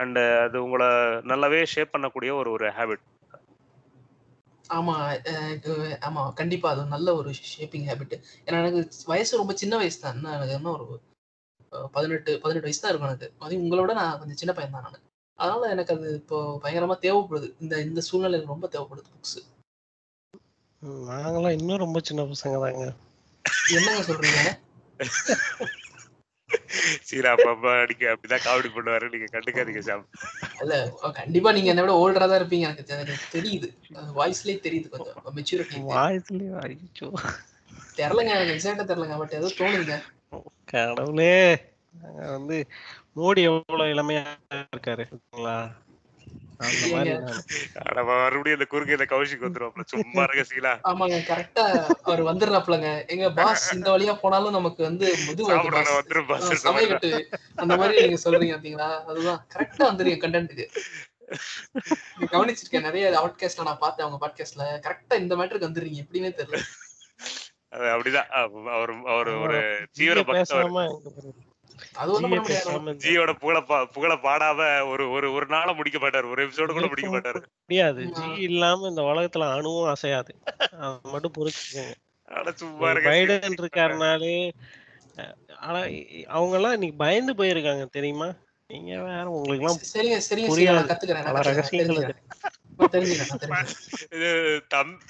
and அது உங்களை நல்லாவே ஷேப் பண்ணக்கூடிய ஒரு ஒரு ஹேபிட் ஆமா ஆமா கண்டிப்பா அது நல்ல ஒரு ஷேப்பிங் ஹேபிட் ஏன்னா எனக்கு வயசு ரொம்ப சின்ன வயசு தான். இன்னும் எனக்கு என்ன ஒரு பதினெட்டு பதினெட்டு வயசு தான் இருக்கும் எனக்கு. அது உங்களோட நான் கொஞ்சம் சின்ன பையன் தான் நான். அதனால எனக்கு அது இப்போ பயங்கரமா தேவைப்படுது. இந்த இந்த சூழ்நிலை எனக்கு ரொம்ப தேவைப்படுது புக்ஸ் நாங்களாம் இன்னும் ரொம்ப சின்ன பசங்க தாங்க. என்னங்க சொல்றீங்க? சீரா பாப்பா அடிக்க அப்படிதான் காமெடி பண்ணுவாரு. நீங்க கண்டுக்காதீங்க சாம் இல்ல கண்டிப்பா நீங்க என்னை விட ஓல்டரா தான் இருப்பீங்க. எனக்கு எனக்கு தெரியுது. வாய்ஸ்லயே தெரியுது கொஞ்சம். மெச்சூரிட்டி வாயத்துலயே ஐயோ. தெரிலங்க எனக்கு எக்ஸாக்டா தெரிலங்க பட் ஏதோ தோணுதுங்க. கடவுளே. நாங்க வந்து மோடி எவ்வளவு இளமையா இருக்காரு மறுபடியும் இந்த குறுக்கு இந்த கௌஷிக் வந்துரும் சும்மா இருக்க சீலா. ஆமாங்க கரெக்டா அவர் வந்துடுறாப்லங்க எங்க பாஸ் இந்த வழியா போனாலும் நமக்கு வந்து முதுகு அந்த மாதிரி நீங்க சொல்றீங்க பாத்தீங்களா? அதுதான். கரெக்டா வந்துருங்க கண்டென்ட்டுக்கு கவனிச்சிருக்கேன் நிறைய அவுட்காஸ்ட்ல நான் பார்த்தேன் அவங்க பாட்காஸ்ட்ல கரெக்டா இந்த மேட்டருக்கு வந்துடுறீங்க எப்படின்னே தெரியல. அது அப்படிதான். அவ- அவர் அவர் ஒரு தீவிர பக்தர். ஜியோட புகழ பா- புகழ பாடாம ஒரு ஒரு ஒரு நாள முடிக்க மாட்டாரு. ஒரு எபிசோடு கூட முடிக்க மாட்டாரு. முடியாது. ஜி. இல்லாம இந்த உலகத்துல அணுவும் அசையாது. மட்டும் புரிச்சுக்கோங்க பைடன் இருக்காருனாலே ஆனா அவங்க எல்லாம் இன்னைக்கு பயந்து போயிருக்காங்க தெரியுமா? நீங்க வேற உங்களுக்கு எல்லாம் சரிங்க சரிங்க சரி புரியாது. ரகசியங்கள் *laughs*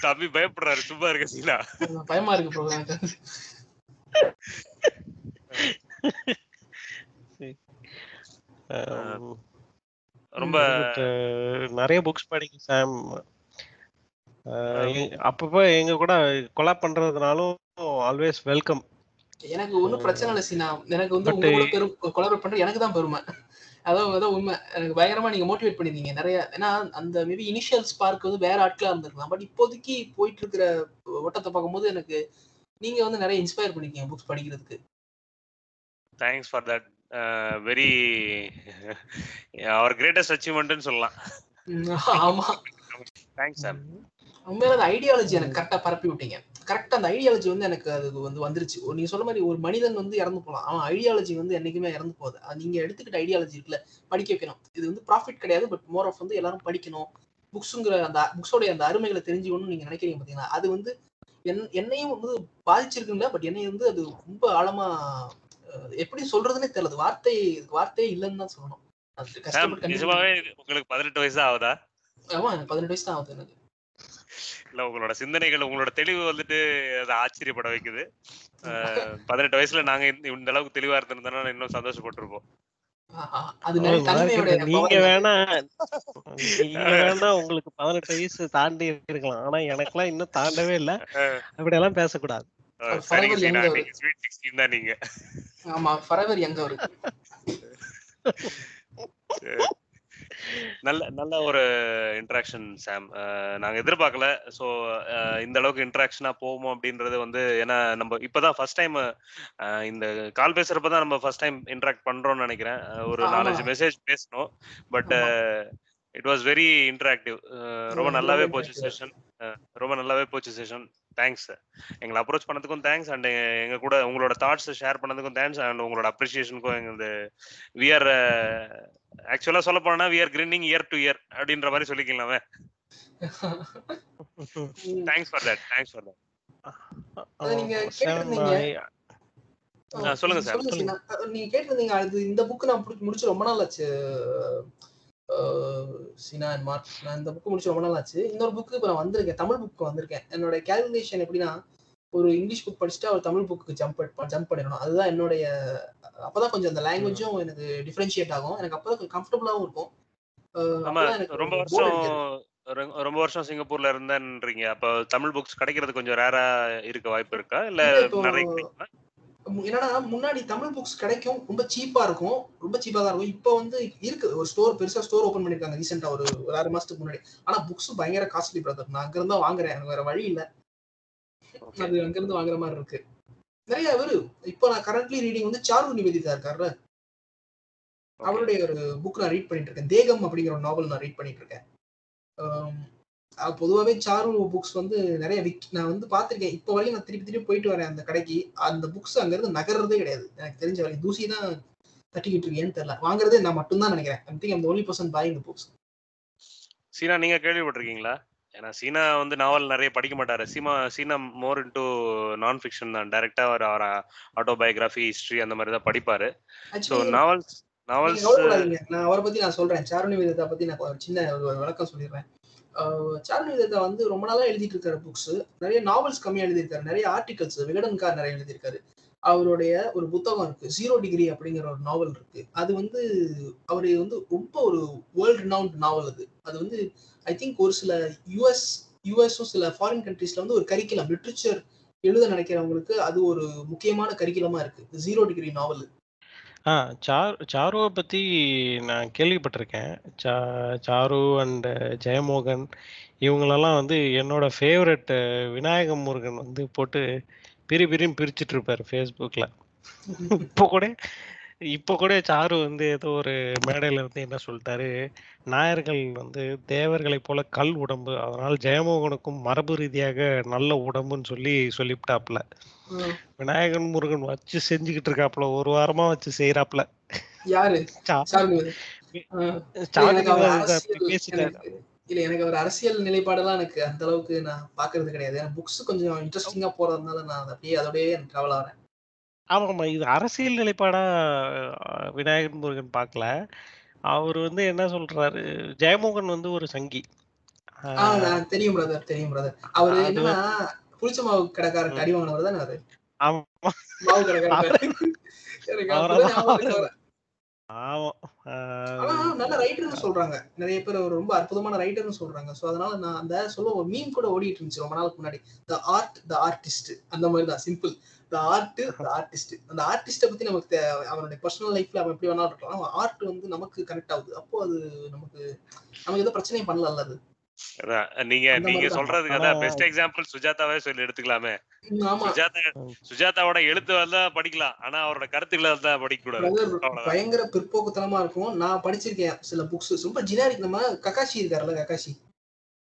தம்பி பயப்படுறாரு. சும்மா இருக்க சீலா பயமா இருக்கு *laughs* ரொம்ப நிறைய புக்ஸ் படிக்க சாம் அப்பப்போ எங்க கூட கொலா பண்றதுனாலும் ஆல்வேஸ் வெல்கம் எனக்கு ஒண்ணும் பிரச்சனை இல்லை சீனா. எனக்கு வந்து But, உங்க கூட பெரும் கொலாபரேட் பண்ற எனக்கு தான் பெருமை. அதான் அதான் உண்மை. எனக்கு பயங்கரமா நீங்க மோட்டிவேட் பண்ணிருந்தீங்க நிறைய. ஏன்னா அந்த மேபி இனிஷியல் ஸ்பார்க் வந்து வேற ஆட்களா இருந்திருக்கலாம். பட் இப்போதைக்கு போயிட்டு இருக்கிற ஓட்டத்தை பார்க்கும்போது எனக்கு நீங்க வந்து நிறைய இன்ஸ்பயர் பண்ணிருக்கீங்க புக்ஸ் படிக்கிறதுக்கு. Thanks for that very our greatest அச்சீவ்மெண்ட்னு சொல்லலாம். ஆமா. தேங்க்ஸ் சார் உண்மையில அந்த ஐடியாலஜி எனக்கு கரெக்டா பரப்பி விட்டீங்க. கரெக்டா அந்த ஐடியாலஜி வந்து எனக்கு அது வந்து வந்துருச்சு. நீங்க சொல்ல மாதிரி ஒரு மனிதன் வந்து இறந்து போகலாம் அவன் ஐடியாலஜி வந்து என்னைக்குமே இறந்து போகுது. அது நீங்க எடுத்துக்கிட்ட ஐடியாலஜி இருக்குல்ல படிக்க வைக்கணும். இது வந்து ப்ராஃபிட் கிடையாது பட் மோர் ஆஃப் வந்து எல்லாரும் படிக்கணும். புக்ஸுங்கிற அந்த புக்ஸோடைய அந்த அருமைகளை தெரிஞ்சுக்கணும்னு நீங்க நினைக்கிறீங்க பாத்தீங்களா? அது வந்து என் என்னையும் வந்து பாதிச்சிருக்குல்ல பட் என்னை வந்து அது ரொம்ப ஆழமா எப்படி சொல்றதுன்னே தெரியல. வார்த்தை வார்த்தையே இல்லைன்னு தான் சொல்லணும். நிஜமாவே. உங்களுக்கு பதினெட்டு வயசு தான் ஆகுதா? ஆமா எனக்கு பதினெட்டு வயசு தான் ஆகுது எனக்கு. இல்ல உங்களோட சிந்தனைகள் உங்களோட தெளிவு வந்துட்டு அதை ஆச்சரியப்பட வைக்குது. *laughs* பதினெட்டு வயசுல நாங்க இந்த- அளவுக்கு தெளிவா இருந்திருந்தோம்னா இன்னும் சந்தோஷப்பட்டிருப்போம். நீங்க. வேணா *laughs* நீங்க வேணா உங்களுக்கு பதினெட்டு வயசு தாண்டி இருக்கலாம். ஆனா எனக்கெல்லாம் இன்னும் தாண்டவே இல்ல. அப்படி எல்லாம் பேசக்கூடாது. young நீங்க. ஆமா ஃபரெவர் எங்க இருக்கு நல்ல நல்ல ஒரு இன்ட்ராக்ஷன் சாம் நாங்க எதிர்பார்க்கல. ஸோ இந்த அளவுக்கு இன்ட்ராக்ஷனா போவோம் அப்படின்றது வந்து ஏன்னா நம்ம இப்பதான் ஃபர்ஸ்ட் டைம் இந்த கால் பேசுறப்ப தான் நம்ம ஃபர்ஸ்ட் டைம் இன்ட்ராக்ட் பண்றோம்னு நினைக்கிறேன். ஒரு. நாலஞ்சு மெசேஜ் பேசணும் but. It was very interactive ரொம்ப நல்லாவே. போச்சு செஷன் ரொம்ப நல்லாவே போச்சு செஷன் தேங்க்ஸ் எங்களை அப்ரோச் பண்ணதுக்கும் தேங்க்ஸ் அண்ட் எங்க கூட உங்களோட தாட்ஸ் ஷேர் பண்ணதுக்கும் தேங்க்ஸ் அண்ட் உங்களோட அப்ரிசியேஷனுக்கும் எங்களது வி ஆர் ஆக்சுவலா சொல்ல போனா we are grinding year to year அப்படின்ற மாதிரி சொல்லிக்கலாமே. Thanks for that thanks for that சொல்லுங்க சார், நீங்க கேட்டிருந்தீங்க அது இந்த புக் நான் முடிச்சு ரொம்ப நாள் ஆச்சு. சீனா அண்ட் மார்க் நான் இந்த புக் முடிச்சு ரொம்ப நாள் ஆச்சு. இன்னொரு புக்கு இப்போ நான் வந்திருக்கேன். தமிழ் புக்கு வந்திருக்கேன். என்னோட கேல்குலேஷன் எப்படின்னா ஒரு இங்கிலீஷ் புக் படிச்சுட்டு ஒரு தமிழ் புக்கு ஜம்ப் ஜம்ப் பண்ணிடணும். அதுதான் என்னுடைய அப்பதான் கொஞ்சம் அந்த லாங்குவேஜும் எனக்கு டிஃபரன்ஷியேட் ஆகும். எனக்கு அப்பதான் கொஞ்சம் கம்ஃபர்டபுளாகவும் இருக்கும். ரொம்ப வருஷம் ரொம்ப வருஷம் சிங்கப்பூர்ல இருந்தேன்றீங்க. அப்ப தமிழ் புக்ஸ் கிடைக்கிறது கொஞ்சம் ரேரா இருக்க வாய்ப்பு இருக்கா? இல்ல நிறைய என்னன்னா முன்னாடி தமிழ் புக்ஸ் கிடைக்கும் ரொம்ப சீப்பா இருக்கும் ரொம்ப சீப்பா தான் இருக்கும். இப்போ வந்து இருக்கு. ஒரு ஸ்டோர் பெருசா ஸ்டோர் ஓபன் பண்ணிருக்காங்க ரீசெண்டா ஒரு ஒரு ஆறு மாசத்துக்கு முன்னாடி. ஆனா புக்ஸ் பயங்கர காஸ்ட்லி பிரதர் நான் அங்க இருந்தா வாங்குறேன். எனக்கு வேற வழி இல்ல. அது அங்க இருந்து வாங்குற மாதிரி இருக்கு. நிறைய இவரு இப்போ நான் கரண்ட்லி ரீடிங் வந்து சாரு நிவேதிதா இருக்காருல்ல. அவருடைய ஒரு புக் நான் ரீட் பண்ணிட்டு இருக்கேன். தேகம் அப்படிங்கிற ஒரு நாவல் நான் ரீட் பண்ணிட்டு இருக்கேன். பொதுவாகவே சாரு புக்ஸ் வந்து நிறைய விக் நான் வந்து பார்த்திருக்கேன். இப்போ வரையும் நான் திருப்பி திருப்பி போயிட்டு வரேன் அந்த கடைக்கு. அந்த புக்ஸ் அங்கிருந்து நகர்றதே கிடையாது. எனக்கு தெரிஞ்ச வரைக்கும். தூசி தான் தட்டிக்கிட்டு இருக்கேன்னு தெரியல. வாங்குறதே நான் மட்டும்தான் நினைக்கிறேன். I think only person buying books Seena நீங்க கேள்விப்பட்டிருக்கீங்களா? ஏன்னா சீனா வந்து நாவல் நிறைய படிக்க மாட்டாரு. Seema Seena more into non fiction தான் டைரக்டா அவர் அவர் ஆட்டோபயோகிராஃபி ஹிஸ்டரி அந்த மாதிரி தான் படிப்பாரு. ஸோ நாவல்ஸ் நாவல்ஸ் நான் அவரை பத்தி நான் சொல்றேன். சாருணி விதத்தை பத்தி நான் ஒரு சின்ன ஒரு விளக்கம் சொல்லிடுறேன். ஆஹ் சாருணி வந்து ரொம்ப நாளா எழுதிட்டு இருக்காரு புக்ஸ் நிறைய நாவல்ஸ் கம்மியா எழுதியிருக்காரு. நிறைய ஆர்டிகல்ஸ் விகடன்கார் நிறைய எழுதியிருக்காரு. அவருடைய ஒரு புத்தகம் இருக்கு ஜீரோ டிகிரி அப்படிங்கிற ஒரு நாவல் இருக்கு. அது வந்து அவரு வந்து ரொம்ப ஒரு வேர்ல்ட் ரினவுண்ட் நாவல் அது. அது வந்து ஐ திங்க் ஒரு சில யூஎஸ் யூஎஸும் சில ஃபாரின் கண்ட்ரீஸ்ல வந்து ஒரு கரிக்குலம் லிட்ரேச்சர் எழுத நினைக்கிறவங்களுக்கு அது ஒரு முக்கியமான கரிக்குலமா இருக்கு. ஜீரோ டிகிரி நாவல் ஆ சார் சாருவை பற்றி நான் கேள்விப்பட்டிருக்கேன். சா சாரு அண்ட் ஜெயமோகன் இவங்களெல்லாம் வந்து என்னோட ஃபேவரட் விநாயக முருகன் வந்து போட்டு பிரி பிரின்னு பிரிச்சுட்டு இருப்பார் ஃபேஸ்புக்கில் இப்போ கூட இப்போ கூட சாரு வந்து ஏதோ ஒரு மேடையில் வந்து என்ன சொல்லிட்டாரு? நாயர்கள் வந்து தேவர்களைப் போல கல் உடம்பு அதனால் ஜெயமோகனுக்கும் மரபு ரீதியாக நல்ல உடம்புன்னு சொல்லி சொல்லிவிட்டாப்புல விநாயகன் முருகன் வச்சு செஞ்சுக்கிட்டு இருக்காப்புல ஒரு வாரமா வச்சு செய்யறாப்புல யாரு? சா- சாருணி ஆஹ் சாரு எனக்கு அவர் இதை அரசியல் பேசிட்டாரு. எனக்கு- இல்ல எனக்கு அவர் அரசியல் நிலைப்பாடெல்லாம் எனக்கு அந்த அளவுக்கு நான் பாக்குறது கிடையாது. புக்ஸ் கொஞ்சம் இன்ட்ரெஸ்டிங்கா போறதுனால நான் அதை அப்படியே அதோடய டிராவல் ஆகிறேன் ஆமாம்மா. இது அரசியல் நிலைப்பாடா விநாயகன் முருகன் பார்க்கல. அவர் வந்து என்ன சொல்றாரு? ஜெயமோகன் வந்து ஒரு சங்கி. ஆஹ் அஹ், நான் தெரியும் பிரதர் தெரியும் பிரதர் அவரு அது என்னன்னா புளிச்ச மாவு கடைக்காரர் ம். அடி வாங்கினவர் தானே அவரு? ஆமா. மாவு கடைக்காரர் எனக்கு அவரை அப்பதான் ஞாபகம் இருக்கு. அவரை. நல்ல ரைட்டர்னு சொல்றாங்க. நிறைய பேர் அவர் ரொம்ப அற்புதமான ரைட்டர்னு சொல்றாங்க. சோ அதனால நான் அந்த சொல்ல மீம் கூட ஓடிட்டு இருந்துச்சு ரொம்ப நாளுக்கு முன்னாடி. த ஆர்ட் த ஆர்டிஸ்ட் அந்த மாதிரி தான். Simple the art the artist அந்த ஆர்டிஸ்ட பத்தி நமக்கு தே- அவனுடைய பர்சனல் லைஃப்ல அவன் எப்படி வேணாலும் இருக்கலாம். ஆர்ட் வந்து நமக்கு கனெக்ட் ஆகுது. அப்போ அது நமக்கு நமக்கு எந்த பிரச்சனையும் பண்ணல அது. நீங்க நீங்க. சொல்றதுக்கு ஆனா அதான் பெஸ்ட் எக்ஸாம்பிள் சுஜாதாவே சொல்லி எடுத்துக்கலாமே சுஜாதா சுஜாதாவோட எழுத்து வந்தா படிக்கலாம். ஆனா அவரோட கருத்துக்களை வந்தா படிக்க கூடாது. பயங்கர பிற்போக்குத்தனமா இருக்கும். நான் படிச்சிருக்கேன் சில புக்ஸ் ரொம்ப ஜினாரிக் நம்ம கக்காஷி இருக்காருல்ல கக்காஷி.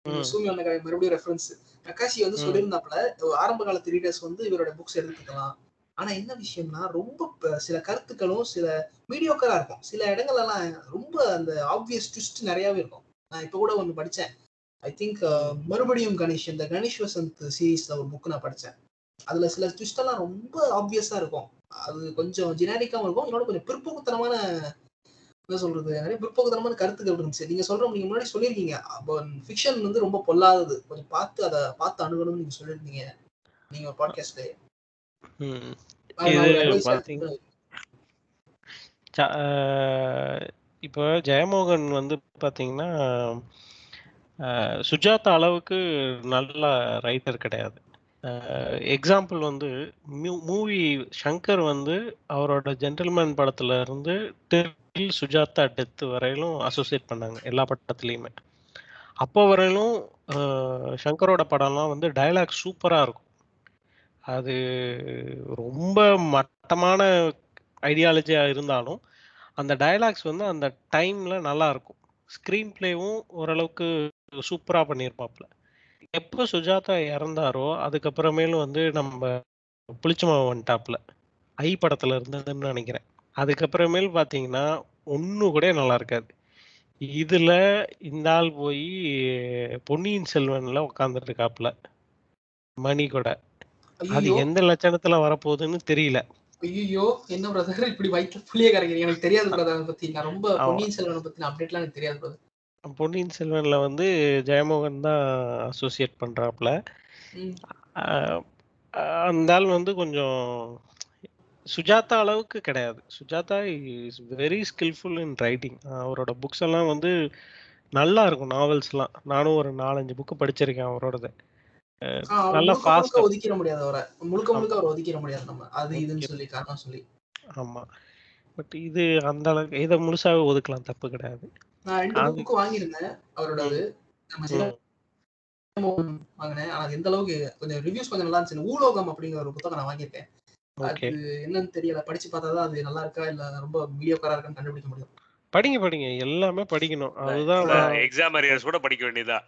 ம். சூமி அண்ணா மறுபடியும் ரெஃபரன்ஸ் கக்காஷி வந்து. சொல்லியிருந்தாப்புல ஆரம்ப காலத்து ரீடர்ஸ் வந்து இவரோட புக்ஸ் எடுத்துக்கலாம். ஆனா என்ன விஷயம்னா ரொம்ப சில கருத்துக்களும் சில மீடியோக்கரா இருக்கும். சில இடங்கள்லாம் ரொம்ப அந்த ஆப்வியஸ் ட்விஸ்ட் நிறையவே இருக்கும். நான் இப்ப கூட ஒன்னு படிச்சேன். ஐ திங்க் மறுபடியும் கணேஷ் இந்த கணேஷ் வசந்த் சீரீஸ்ல ஒரு புக் நான் படிச்சேன். அதுல சில ட்விஸ்ட் எல்லாம் ரொம்ப ஆப்வியஸா இருக்கும். அது கொஞ்சம் ஜெனரிக்காவும் இருக்கும். இன்னொரு கொஞ்சம் பிற்போக்குத்தனமான என்ன சொல்றது நிறைய பிற்போக்குத்தனமான கருத்துக்கள் இருந்துச்சு. நீங்க சொல்ற நீங்க முன்னாடி சொல்லியிருக்கீங்க. அப்போ ஃபிக்ஷன் வந்து ரொம்ப பொல்லாதது. கொஞ்சம் பார்த்து அதை பார்த்து அணுகணும்னு நீங்க சொல்லியிருந்தீங்க. நீங்க பாட்காஸ்ட்ல ச- அஹ், இப்போ ஜெயமோகன் வந்து பார்த்தீங்கன்னா அஹ், சுஜாதா அளவுக்கு நல்ல ரைட்டர் கிடையாது. எக்ஸாம்பிள் வந்து மூவி சங்கர் வந்து அவரோட ஜென்டில்மேன் படத்துல இருந்து டில் சுஜாதா டெத் வரையிலும் அசோசியேட் பண்ணாங்க எல்லா படத்துலையுமே. அப்போ வரையிலும் ஷங்கரோட படம்லாம் வந்து டைலாக் சூப்பராக இருக்கும். அது ரொம்ப மட்டமான ஐடியாலஜியாக இருந்தாலும் அந்த டயலாக்ஸ் வந்து அந்த டைமில் நல்லா இருக்கும். ஸ்க்ரீன் பிளேவும் ஓரளவுக்கு சூப்பராக பண்ணியிருப்பாப்புல எப்போ சுஜாதா இறந்தாரோ அதுக்கப்புறமேலும் வந்து நம்ம புளிச்சமாவை வந்துட்டாப்புல ஐ படத்தில் இருந்ததுன்னு நினைக்கிறேன். அதுக்கப்புறமேல் பார்த்தீங்கன்னா ஒன்று கூட நல்லா இருக்காது. இதில் இந்த ஆள் போய் பொன்னியின் செல்வனில் உட்காந்துட்டு இருக்காப்புல மணி கூட. அது எந்த லட்சணத்துல வரப்போகுதுன்னு தெரியல. ஐயோ என்ன பிரதர் இப்படி வயிற்று புளிய கரைக்கிறீங்க. எனக்கு தெரியாது பிரதர் பத்தி. நான் ரொம்ப. பொன்னியின் செல்வனை பத்தி அப்டேட்லாம் எனக்கு தெரியாது பிரதர் பொன்னியின் செல்வன்ல வந்து ஜெயமோகன் தான் அசோசியேட் பண்றாப்புல ம். ஆஹ் அந்த ஆள் வந்து கொஞ்சம் சுஜாதா அளவுக்கு கிடையாது. Sujatha is very skilful in writing அவரோட புக்ஸ் எல்லாம் வந்து நல்லா இருக்கும் நாவல்ஸ்லாம் நானும் ஒரு நாலஞ்சு புக்கு படிச்சிருக்கேன் அவரோடது. அஹ் ஆ, அவர் நல்லா ஃபாஸ்ட் ஒதுக்கிட முடியாது அவரை. முழுக்க முழுக்க அவரை ஒதுக்கிட முடியாது நம்ம. அது இதுன்னு சொல்லி காரணம் சொல்லி. ஆமா. பட் இது அந்த அளவுக்கு இதை முழுசாவே ஒதுக்கலாம் தப்பு கிடையாது. நான் ரெண்டு புக்கு வாங்கியிருந்தேன். அவரோடது. வாங்கினேன். ஆனா எந்த அளவுக்கு கொஞ்சம் ரிவ்யூஸ் கொஞ்சம் நல்லா இருந்துச்சு. ஊலோகம் அப்படிங்கிற ஒரு புத்தகம் நான் வாங்கியிருக்கேன். அது என்னன்னு தெரியல. படிச்சு பார்த்தா அது நல்லா இருக்கா? இல்ல ரொம்ப மீடியோக்கரா இருக்கான்னு கண்டுபிடிக்க முடியும். படிங்க படிங்க. எல்லாமே படிக்கணும். அதுதான் நான் எக்ஸாம் அரியர்ஸ் கூட படிக்க வேண்டியதா?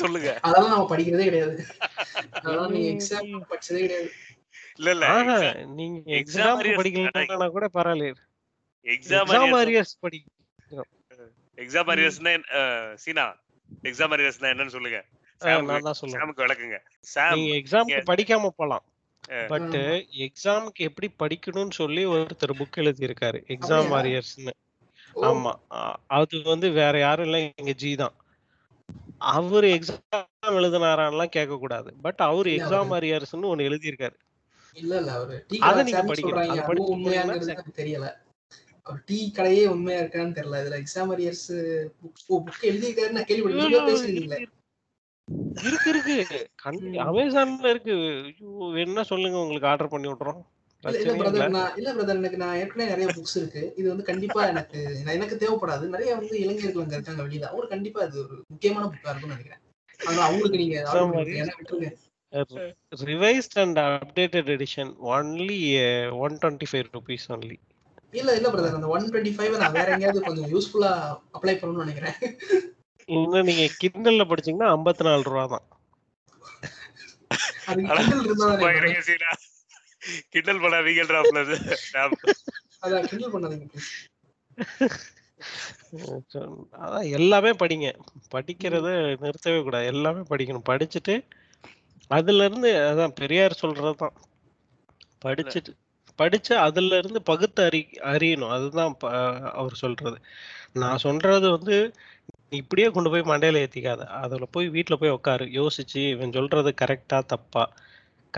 சொல்லுங்க. அதெல்லாம் நம்ம படிக்கிறதே கிடையாது. அதெல்லாம் நீங்க எக்ஸாம் படிச்சதே கிடையாது. இல்ல இல்ல. நீங்க எக்ஸாம் படிக்கலன்னா கூட பரவாயில்ல. எக்ஸாம் அரியர்ஸ் அரியர்ஸ் படி எக்ஸாம் அரியர்ஸ்னா சீனா எக்ஸாம் அரியர்ஸ்னா என்னன்னு சொல்லுங்க. சாமுக்கு விளக்குங்க சாம் நீங்க எக்ஸாம்க்கு நீங்க- படிக்காம போலாம். பட். எக்ஸாம்க்கு எப்படி படிக்கணும்னு சொல்லி ஒருத்தர் புக் எழுதி இருக்காரு எக்ஸாம்? வாரியர்ஸ்னு ஆமா. அது வந்து வேற யாரும் இல்ல எங்க ஜி தான். அவர் எக்ஸாம் எழுதினாரான்லாம் கேட்க கூடாது பட் அவர் எக்ஸாம் வாரியர்ஸ்னு ஒன்னு எழுதியிருக்காரு. இல்ல இல்ல அவரு. அதை நீங்க எனக்கு தெரியல. டீ கடையே உண்மையா இருக்கான்னு தெரியல. இதுல எக்ஸாம் அரியர்ஸ் புக் எழுதியிருக்காரு நான் கேள்விப்பட்டேன். பேசுறீங்களே. இருக்கு இருக்கு. அமேசான்ல இருக்கு. ஐயோ, வேணும்னா சொல்லுங்க. உங்களுக்கு ஆர்டர் பண்ணி விட்டுறோம். இல்ல பிரதர் நான் இல்ல பிரதர் எனக்கு நான் ஏற்கனவே நிறைய புக்ஸ் இருக்கு. இது வந்து கண்டிப்பா எனக்கு எனக்கு தேவைப்படாது. நிறைய வந்து இளைஞர்கள் அங்க இருக்காங்க வெளியில. அவங்களுக்கு கண்டிப்பா இது ஒரு முக்கியமான புக்கா இருக்கும்னு நினைக்கிறேன். அதனால அவங்களுக்கு நீங்க revised and updated edition only one twenty five rupees only இல்ல இல்ல பிரதர் அந்த ஒன் டுவெண்ட்டி ஃபைவ் நான் வேற எங்கேயாவது கொஞ்சம் யூஸ்ஃபுல்லா அப்ளை பண்ணணும்னு நினைக்கிறேன். இன்னும் நீங்க கிண்டல்ல படிச்சீங்கன்னா ஐம்பத்தி நாலு ரூபா தான் கிண்டல். சாம். அதான் கிண்டல் பண்ணாதீங்க அதான் எல்லாமே படிங்க. படிக்கிறத நிறுத்தவே கூடாது. எல்லாமே படிக்கணும். படிச்சுட்டு அதுல இருந்து அதான் பெரியார் சொல்றதுதான். படிச்சுட்டு படிச்சு அதுல இருந்து பகுத்து அறி அறியணும். அதுதான் ப- அவர் சொல்றது. நான் சொல்றது வந்து இப்படியே கொண்டு போய் மண்டையில ஏத்திக்காத. அதுல போய் வீட்டுல போய் உட்காரு யோசிச்சு இவன் சொல்றது கரெக்டா தப்பா?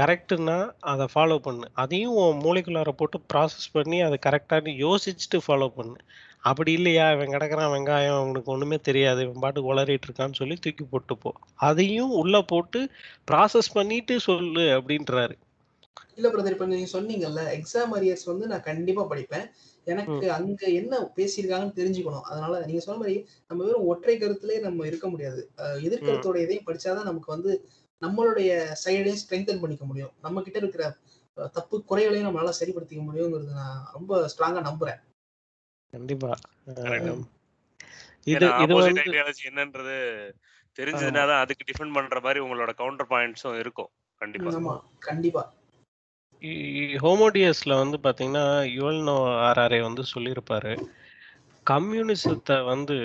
கரெக்டுன்னா அதை ஃபாலோ பண்ணு. அதையும் உன் மூளைக்குள்ளார போட்டு ப்ராசஸ் பண்ணி அதை கரெக்டானு யோசிச்சுட்டு ஃபாலோ பண்ணு. அப்படி இல்லையா? இவன் கிடக்குறான் வெங்காயம் அவனுக்கு ஒன்றுமே தெரியாது. இவன் பாட்டுக்கு உளறிட்டு இருக்கான்னு சொல்லி தூக்கி போட்டு போ. அதையும் உள்ளே போட்டு ப்ராசஸ் பண்ணிட்டு சொல்லு அப்படின்றாரு. இல்ல பிரதர் இப்ப நீங்க சொன்னீங்கல்ல எக்ஸாம் அரியர்ஸ் வந்து நான் கண்டிப்பா படிப்பேன். எனக்கு அங்க என்ன பேசியிருக்காங்கன்னு தெரிஞ்சுக்கணும். அதனால நீங்க சொன்ன மாதிரி நம்ம வெறும் ஒற்றை கருத்திலே நம்ம இருக்க முடியாது. எதிர்கருத்தோட இதையும் படிச்சாதான் நமக்கு வந்து நம்மளுடைய சைடையும் ஸ்ட்ரெங்தன் பண்ணிக்க முடியும். நம்ம கிட்ட இருக்கிற தப்பு குறைகளையும் நம்மளால சரிப்படுத்திக்க முடியுங்கிறது நான் ரொம்ப ஸ்ட்ராங்கா நம்புறேன். கண்டிப்பா. இது என்னன்றது தெரிஞ்சதுன்னா தான் அதுக்கு டிஃபெண்ட் பண்ற மாதிரி உங்களோட கவுண்டர் பாயிண்ட்ஸும் இருக்கும். கண்டிப்பா. ஆமா. கண்டிப்பா. ஹோமோடியஸ்ல வந்து பாத்தீங்கன்னா யுவல்னோ ஆர்ஆர்ஏ வந்து சொல்லியிருப்பாரு. கம்யூனிசத்தை வந்து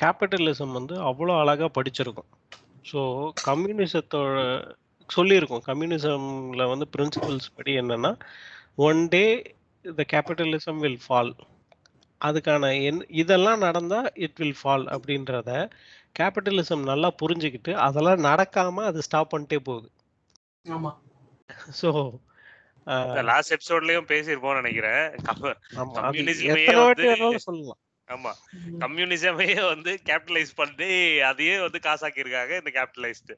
கேபிட்டலிசம் வந்து அவ்வளோ அழகாக படிச்சிருக்கும். ஸோ கம்யூனிசத்தோட சொல்லியிருக்கோம். கம்யூனிசம்ல வந்து பிரின்சிபல்ஸ் படி என்னன்னா one day the capitalism will fall. அதுக்கான என் இதெல்லாம் நடந்தால் இட் வில் ஃபால் அப்படின்றத கேபிட்டலிசம் நல்லா புரிஞ்சுக்கிட்டு அதெல்லாம் நடக்காமல் அது ஸ்டாப் பண்ணிட்டே போகுது. ஆமாம் ஸோ லாஸ்ட் எபிசோட்லயும் நினைக்கிறேன். வாட்டி வந்து- வேணாலும் சொல்லலாம். ஆமா கம்யூனிசமே வந்து கேபிட்டலைஸ் பண்ணி அதையே வந்து காசாக்கி இருக்காங்க இந்த கேபிட்டலைஸ்டு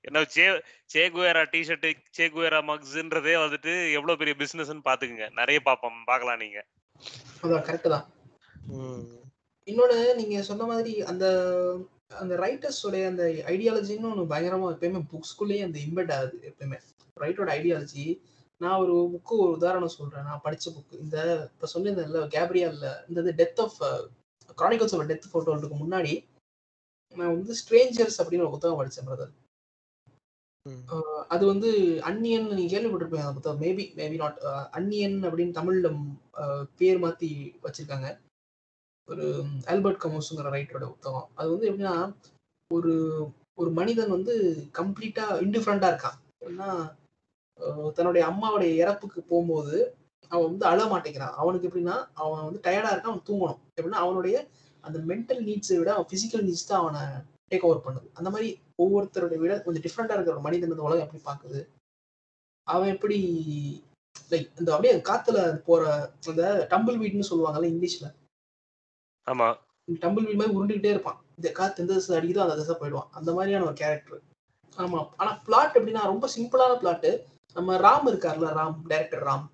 என்ன Che Che Guevara T shirt Che Guevara மக்ஸ்ன்றதே வந்துட்டு எவ்வளவு பெரிய பிசினஸ்னு பாத்துக்குங்க நிறைய பாப்போம் பார்க்கலாம் நீங்க. கரெக்ட் தான். ம். இன்னொன்னு நீங்க சொன்ன மாதிரி அந்த அந்த ரைட்டர்ஸ் உடைய அந்த ஐடியாலஜின்னு ஒன்று பயங்கரமா எப்பயுமே புக்ஸ்குள்ளேயே அந்த இம்பெட் ஆகுது எப்பயுமே. ரைட்டரோட ஐடியாலஜி நான் ஒரு புக்கு ஒரு உதாரணம் சொல்றேன். நான் படிச்ச புக்கு இந்த இப்ப சொல்லியிருந்தேன்ல கேப்ரியல்ல இந்த death of chronicles of death போட்டோக்கு முன்னாடி நான் வந்து ஸ்ட்ரேஞ்சர்ஸ் அப்படின்னு ஒரு புத்தகம் படிச்சேன் பிரதர். அது வந்து அன்னியன் நீங்க கேள்விப்பட்டிருப்பீங்க அந்த புத்தகம். மேபி மேபி நாட் அன்னியன் அப்படின்னு தமிழ்ல பேர் மாத்தி வச்சிருக்காங்க. ஒரு ஆல்பர்ட் கமோஸுங்கிற ரைட்டரோட புத்தகம். அது வந்து எப்படின்னா ஒரு ஒரு மனிதன் வந்து கம்ப்ளீட்டா இன்டிஃபரண்டா இருக்கான். ஏன்னா தன்னுடைய அம்மாவுடைய இறப்புக்கு போகும்போது அவன் வந்து அழ மாட்டேங்கிறான். அவனுக்கு எப்படின்னா அவன் வந்து டயர்டா இருக்கான் அவன் தூங்கணும். எப்படின்னா அவனுடைய அந்த மென்டல் நீட்ஸை விட அவன் பிசிக்கல் நீட்ஸ் தான் அவனை டேக் ஓவர் பண்ணுது. அந்த மாதிரி ஒவ்வொருத்தருடைய விட கொஞ்சம் டிஃப்ரெண்டா இருக்கிற ஒரு மனிதன் இந்த உலகம் எப்படி பாக்குது அவன் எப்படி லைக் இந்த அப்படியே காத்துல போற அந்த டம்பிள் வீட்னு சொல்லுவாங்கல்ல இங்கிலீஷ்ல. ஆமா. டம்பிள் வீல் மாதிரி உருண்டுகிட்டே இருப்பான். இந்த காத்து எந்த திசை அடிக்குதோ அந்த திசை போயிடுவான். அந்த மாதிரியான ஒரு கேரக்டர் ஆமா. ஆனா பிளாட் எப்படின்னா ரொம்ப சிம்பிளான பிளாட் நம்ம ராம் இருக்கார்ல ராம் டைரக்டர் ராம்.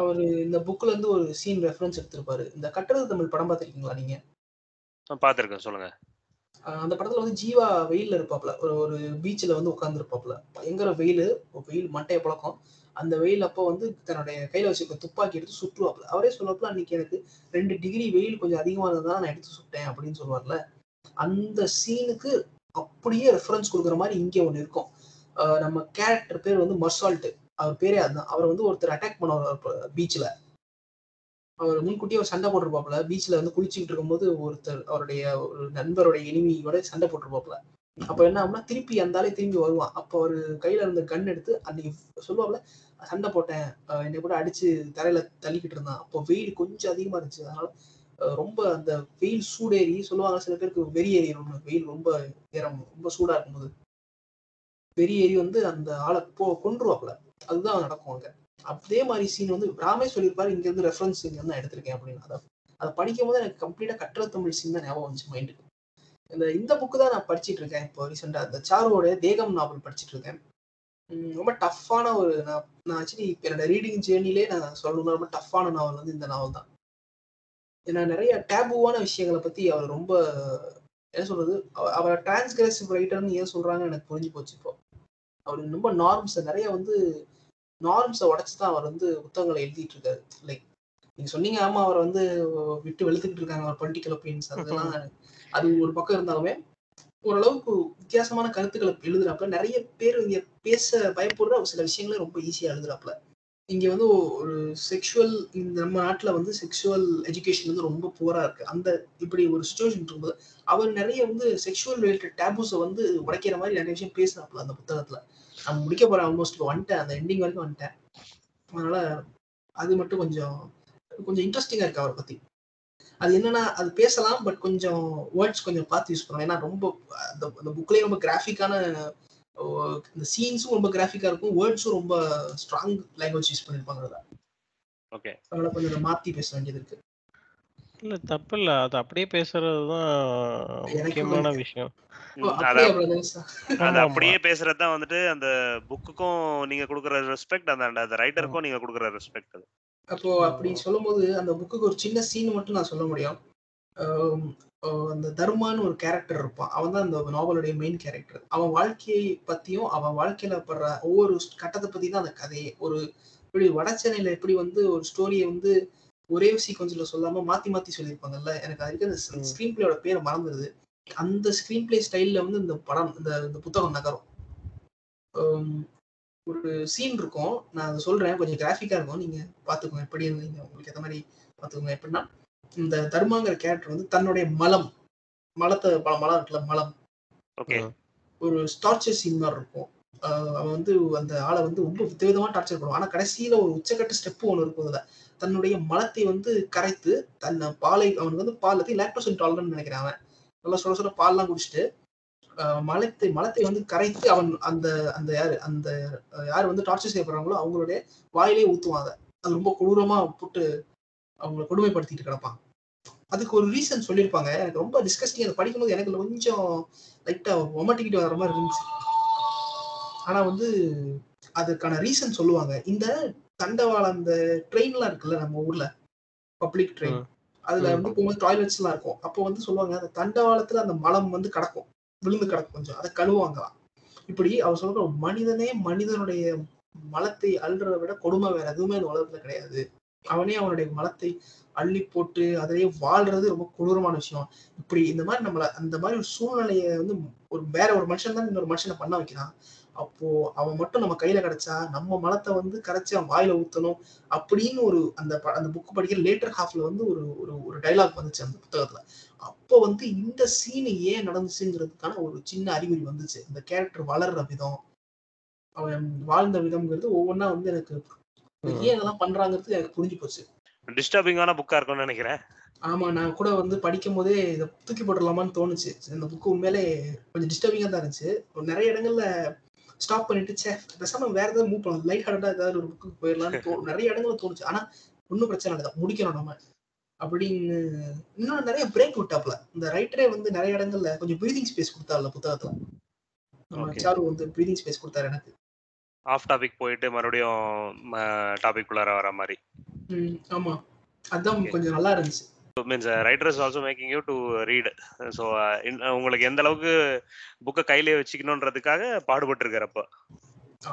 அவரு இந்த புக்ல இருந்து ஒரு சீன் ரெஃபரன்ஸ் எடுத்திருப்பாரு. இந்த கட்டளை தமிழ் படம் பார்த்திருக்கீங்களா நீங்க? நான் பாத்திருக்கேன் சொல்லுங்க. அந்த படத்துல வந்து ஜீவா வெயில்ல இருப்பாப்ல. ஒரு ஒரு பீச்ல வந்து உட்கார்ந்து இருப்பாப்ல பயங்கர வெயில். வெயில் மட்டைய பழக்கம். அந்த வெயில் அப்போ வந்து தன்னுடைய கையில வச்சிருக்க துப்பாக்கி எடுத்து சுற்றுவாப்ல. அவரே சொல்லப்பல அன்னைக்கு எனக்கு ரெண்டு டிகிரி வெயில் கொஞ்சம் அதிகமா இருந்ததா நான் எடுத்து சுட்டேன் அப்படின்னு சொல்லுவார்ல. அந்த சீனுக்கு அப்படியே ரெஃபரன்ஸ் கொடுக்குற மாதிரி இங்கே ஒண்ணு இருக்கும். நம்ம கேரக்டர் பேர் வந்து மர்சால்ட்டு அவர் பேரே அதுதான். அவர் வந்து ஒருத்தர் அட்டாக் பண்ணுவார் பீச்சில் அவர் முன்கூட்டியே ஒரு சண்டை போட்டிருப்பாப்புல. பீச்சில் வந்து குளிச்சுக்கிட்டு இருக்கும்போது ஒருத்தர் அவருடைய ஒரு நண்பருடைய எனிமியோட சண்டை போட்டிருப்பாப்புல. அப்போ என்ன ஆகும்னா திருப்பி அந்த ஆளே திரும்பி வருவான். அப்போ அவர் கையில் இருந்த கன் எடுத்து அன்னைக்கு சொல்லுவாப்புல சண்டை போட்டேன். என்னை கூட அடிச்சு தரையில தள்ளிக்கிட்டு இருந்தான். அப்போ வெயில் கொஞ்சம் அதிகமாக இருந்துச்சு. அதனால ரொம்ப அந்த வெயில் சூடேறி சொல்லுவாங்க சில பேருக்கு வெறி ஏறிடும் வெயில் ரொம்ப ஏறம் ரொம்ப சூடாக இருக்கும்போது. வெறி ஏறி வந்து அந்த ஆளை போ கொன்றுவாப்ல அதுதான் நடக்கும் அங்க. அதே மாதிரி சீன் வந்து ராமே சொல்லியிருப்பாரு இங்க இருந்து ரெஃபரன்ஸ் இங்க இருந்து நான் எடுத்திருக்கேன் அப்படின்னு. அதை அதை படிக்கும் போது எனக்கு கம்ப்ளீட்டா கற்றல் தமிழ் சீன் தான் ஞாபகம் வந்துச்சு மைண்டுக்கு இந்த இந்த புக்கு தான் நான் படிச்சிட்டு இருக்கேன் இப்போ ரீசெண்டா இந்த சாருவோட தேகம் நாவல் படிச்சிட்டு இருக்கேன். ரொம்ப டஃப்பான ஒரு நான் நான் ஆக்சுவலி என்னோட ரீடிங் ஜேர்னிலே நான் சொல்லணும்னா ரொம்ப டஃப்பான நாவல் வந்து இந்த நாவல் தான். ஏன்னா நிறைய டேபுவான விஷயங்களை பத்தி அவர் ரொம்ப என்ன சொல்றது அவரை டிரான்ஸ்கிரசிவ் ரைட்டர்னு ஏன் சொல்றாங்கன்னு எனக்கு புரிஞ்சு போச்சு இப்போ. அவர் ரொம்ப நார்ம்ஸ் நிறைய வந்து நார்ம்ஸை உடைச்சு தான் அவர் வந்து புத்தகங்களை எழுதிட்டு இருக்காரு லைக் நீங்க சொன்னீங்க ஆமா அவர் வந்து விட்டு வெளுத்துக்கிட்டு இருக்காங்க அவர் பொலிட்டிக்கல் ஒப்பீனியன்ஸ் அதெல்லாம் அது ஒரு பக்கம் இருந்தாலுமே ஓரளவுக்கு வித்தியாசமான கருத்துக்களை எழுதுறாப்புல. நிறைய பேர் இங்க பேச பயப்படுற சில விஷயங்களை ரொம்ப ஈஸியா எழுதுறாப்புல. இங்கே வந்து ஒரு செக்ஷுவல் இந்த நம்ம நாட்டில் வந்து செக்ஷுவல் எஜுகேஷன் வந்து ரொம்ப புவராக இருக்குது அந்த இப்படி ஒரு சுச்சுவேஷன் இருக்கும்போது அவர் நிறைய வந்து செக்ஷுவல் ரிலேட்டட் டேபூஸை வந்து உடைக்கிற மாதிரி நிறைய விஷயம் பேசினாப்புல அந்த புத்தகத்தில். நான் முடிக்க போகிறேன் ஆல்மோஸ்ட் இப்போ வந்துட்டேன். அந்த எண்டிங் வரைக்கும் வந்துட்டேன். அதனால் அது மட்டும் கொஞ்சம் கொஞ்சம் இன்ட்ரெஸ்டிங்காக இருக்குது அவரை பற்றி அது என்னன்னா அது பேசலாம் பட் கொஞ்சம் வேர்ட்ஸ் கொஞ்சம் பார்த்து யூஸ் பண்ணலாம். ஏன்னா ரொம்ப அந்த அந்த ரொம்ப கிராஃபிக்கான இந்த சீன்ஸும் ரொம்ப கிராஃபிக்கா இருக்கும். வேர்ட்ஸும் ரொம்ப ஸ்ட்ராங் லாங்குவேஜ் யூஸ் பண்ணிருப்பாங்க ஓகே அதனால கொஞ்சம் மாத்தி பேச வேண்டியது இருக்கு. இல்ல தப்பு இல்ல. அது அப்படியே பேசுறது தான் எனக்கு முக்கியமான விஷயம். அத அப்படியா பேசுறது தான் வந்துட்டு அந்த புக்குக்கும் நீங்க கொடுக்குற ரெஸ்பெக்ட் அந்த அந்த ரைட்டருக்கும் நீங்க கொடுக்குற ரெஸ்பெக்ட் அது. அப்போ அப்படி சொல்லும்போது அந்த புக்குக்கு ஒரு சின்ன சீன் மட்டும் நான் சொல்ல முடியும். அந்த தர்மான்னு ஒரு கேரக்டர் இருப்பான். அவன் தான் அந்த நாவலுடைய மெயின் கேரக்டர் அவன் வாழ்க்கையை பத்தியும் அவன் வாழ்க்கையில படுற ஒவ்வொரு கட்டத்தை பத்தி தான் அந்த கதையே. ஒரு இப்படி வட சென்னையில எப்படி வந்து ஒரு ஸ்டோரியை வந்து ஒரே சீக்வன்ஸ்ல சொல்லாம மாத்தி மாத்தி சொல்லியிருப்பாங்கல்ல? எனக்கு அதுக்கு அந்த. ஸ்கிரீன் பிளேயோட பேர் மறந்துடுது அந்த ஸ்கிரீன் பிளே ஸ்டைல்ல வந்து இந்த படம் இந்த இந்த புத்தகம் நகரும். ஒரு சீன் இருக்கும். நான் அதை சொல்றேன். கொஞ்சம் கிராஃபிக்கா இருக்கும். நீங்க பாத்துக்கோங்க. எப்படி நீங்க உங்களுக்கு ஏத்த மாதிரி பாத்துக்கோங்க. எப்படின்னா இந்த தர்மாங்கிற கேரக்டர் வந்து தன்னுடைய மலம் மலத்தை பல மலம் இருக்குல்ல மலம். ஓகே. ஒரு டார்ச்சர் சீன் மாதிரி இருக்கும். அவன் வந்து அந்த ஆளை வந்து ரொம்ப விதவிதமா டார்ச்சர் பண்ணுவான். ஆனா கடைசியில ஒரு உச்சக்கட்ட ஸ்டெப் ஒன்று இருக்கும் அதுல. தன்னுடைய மலத்தை வந்து கரைத்து தன்னை பாலை அவனுக்கு வந்து பால் லாக்டோஸ் இன்டாலரன்ட் நினைக்கிறேன் அவன். நல்லா சொல்ல சொல்ல பால்லாம் குடிச்சிட்டு மலத்தை மலத்தை வந்து கரைத்து அவன் அந்த அந்த யாரு அந்த யார் வந்து டார்ச்சர் செய்யப்படுறாங்களோ அவங்களுடைய வாயிலே ஊத்துவான் அதை. அது ரொம்ப கொடூரமா போட்டு அவங்கள கொடுமைப்படுத்திட்டு கிடப்பான் அதுக்கு ஒரு ரீசன் சொல்லியிருப்பாங்க. எனக்கு ரொம்ப டிஸ்கஸ்டிங் அதை படிக்கும்போது எனக்கு கொஞ்சம் லைட்டா ஒமட்டிக்கிட்டு வர மாதிரி இருந்துச்சு. ஆனா வந்து அதுக்கான ரீசன் சொல்லுவாங்க. இந்த தண்டவாளம் அந்த ட்ரெயின்லாம் இருக்குல்ல நம்ம ஊர்ல? Public train. அதுல. வந்து போகும்போது டாய்லெட்ஸ் எல்லாம் இருக்கும். அப்போ வந்து சொல்லுவாங்க அந்த தண்டவாளத்துல அந்த மலம் வந்து கிடக்கும். விழுந்து கிடக்கும் கொஞ்சம். அதை கழுவுவாங்களாம். இப்படி அவர் சொல்ற மனிதனே மனிதனுடைய மலத்தை அள்ளுறதை விட கொடுமை வேற எதுவுமே இந்த உலகத்துல கிடையாது. அவனே அவனுடைய மலத்தை அள்ளி போட்டு அதிலேயே வாழ்றது ரொம்ப கொடூரமான விஷயம். இப்படி இந்த மாதிரி நம்மள அந்த மாதிரி ஒரு சூழ்நிலையை வந்து ஒரு வேற ஒரு மனுஷன் தான் இன்னொரு மனுஷனை பண்ண வைக்கிறான். அப்போ அவன் மட்டும் நம்ம கையில கிடைச்சா நம்ம மலத்தை வந்து கரைச்சி அவன் வாயில ஊத்தணும் அப்படின்னு ஒரு அந்த ப- அந்த புக் படிக்கிற லேட்டர் ஹாஃப்ல வந்து ஒரு ஒரு ஒரு டைலாக் வந்துச்சு அந்த புத்தகத்துல. அப்போ வந்து இந்த சீனு ஏன் நடந்துச்சுங்கிறதுக்கான ஒரு சின்ன அறிகுறி வந்துச்சு. இந்த கேரக்டர் வளர்ற விதம் அவன் வாழ்ந்த விதம்ங்கிறது ஒவ்வொன்றா வந்து எனக்கு ஏன் இதெல்லாம் பண்றாங்கிறது எனக்கு புரிஞ்சு போச்சு. டிஸ்டர்பிங்கான புக்கா இருக்கும்னு நினைக்கிறேன். ஆமா நான் கூட வந்து படிக்கும் போதே இதை தூக்கி போட்டுடலாமான்னு தோணுச்சு. இந்த புக்கு உண்மையிலே கொஞ்சம் டிஸ்டர்பிங்கா தான் இருந்துச்சு. நிறைய இடங்கள்ல ஸ்டாப் பண்ணிட்டு சே பேசாம வேற ஏதாவது மூவ் பண்ணலாம். லைட் ஹார்ட்டா ஏதாவது ஒரு புக்கு போயிடலாம்னு நிறைய இடங்கள்ல தோணுச்சு. ஆனா ஒன்றும் பிரச்சனை இல்லை. முடிக்கணும் நம்ம. அப்படின்னு இன்னும் நிறைய பிரேக் விட்டாப்ல இந்த ரைட்டரே வந்து நிறைய இடங்கள்ல கொஞ்சம் ப்ரீதிங் ஸ்பேஸ் கொடுத்தாருல புத்தகத்துல. சாரு வந்து ப்ரீதிங் ஸ்பேஸ் கொடுத்தாரு எனக்கு. ஆஃப் டாபிக் போயிட்டு மறுபடியும் டாபிக் குள்ளார வர மாதிரி. ஆமா. அதான். கொஞ்சம் நல்லா இருந்துச்சு. Means writer is also making you to read so உங்களுக்கு எந்த அளவுக்கு புக்கை கையிலே வச்சுக்கணுன்றதுக்காக பாடுபட்டு இருக்காரப்ப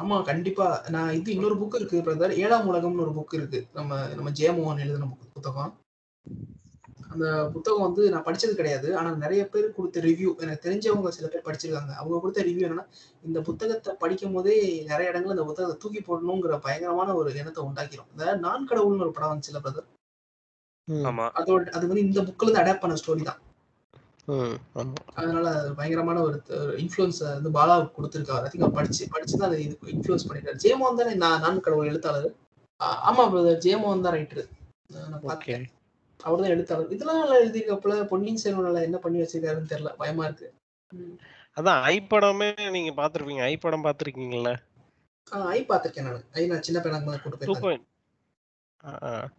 ஆமா கண்டிப்பா. நான் இது இன்னொரு புக் இருக்கு பிரதர். ஏழாம் உலகம்னு ஒரு புக் இருக்கு. நம்ம நம்ம ஜெயமோகன் எழுதின book- புத்தகம். அந்த புத்தகம் வந்து நான் படிச்சது கிடையாது. ஆனா நிறைய பேர் கொடுத்த ரிவ்யூ எனக்கு தெரிஞ்சவங்க சில பேர் படிச்சிருக்காங்க. அவங்க கொடுத்த ரிவ்யூ என்னன்னா இந்த புத்தகத்தை படிக்கும் போதே நிறைய இடங்கள்ல இந்த புத்தகத்தை தூக்கி போடணுங்கிற பயங்கரமான ஒரு எண்ணத்தை உண்டாக்கிரும். இந்த நான் கடவுள்னு ஒரு படம் வந்துச்சுல பிரதர் அதோட அது வந்து இந்த புக்ல இருந்து அடாப்ட் பண்ண ஸ்டோரி தான். ம். ஆமா. அதனால அது பயங்கரமான ஒரு இன்ஃப்ளூயன்ஸ் வந்து பாலா கொடுத்துருக்காரு. ஐ திங்க் படிச்சு படிச்சு தான் அது இது இன்ஃப்ளூயன்ஸ் பண்ணிருக்காரு ஜெயமோகன் தானே நான் நான் கடவுள் எழுத்தாளர். ஆமா பிரதர் ஜெயமோகன் தான் ரைட்டர் நான் பார்த்தேன். அவர் தான் எழுத்தாளர். இதெல்லாம் நல்லா எழுதியிருக்கப்பல பொன்னியின் செல்வனில் என்ன பண்ணி வச்சிருக்காருன்னு தெரியல. பயமா இருக்கு. அதான் ஐ படமே நீங்க பாத்திருப்பீங்க ஐ படம் பாத்திருக்கீங்கல்ல ஆ, ஐ பார்த்திருக்கேன் நான். ஐ நான் சின்ன பையனாக தான் கூட்டு டூ போயிருக்கேன் பாயிண்ட்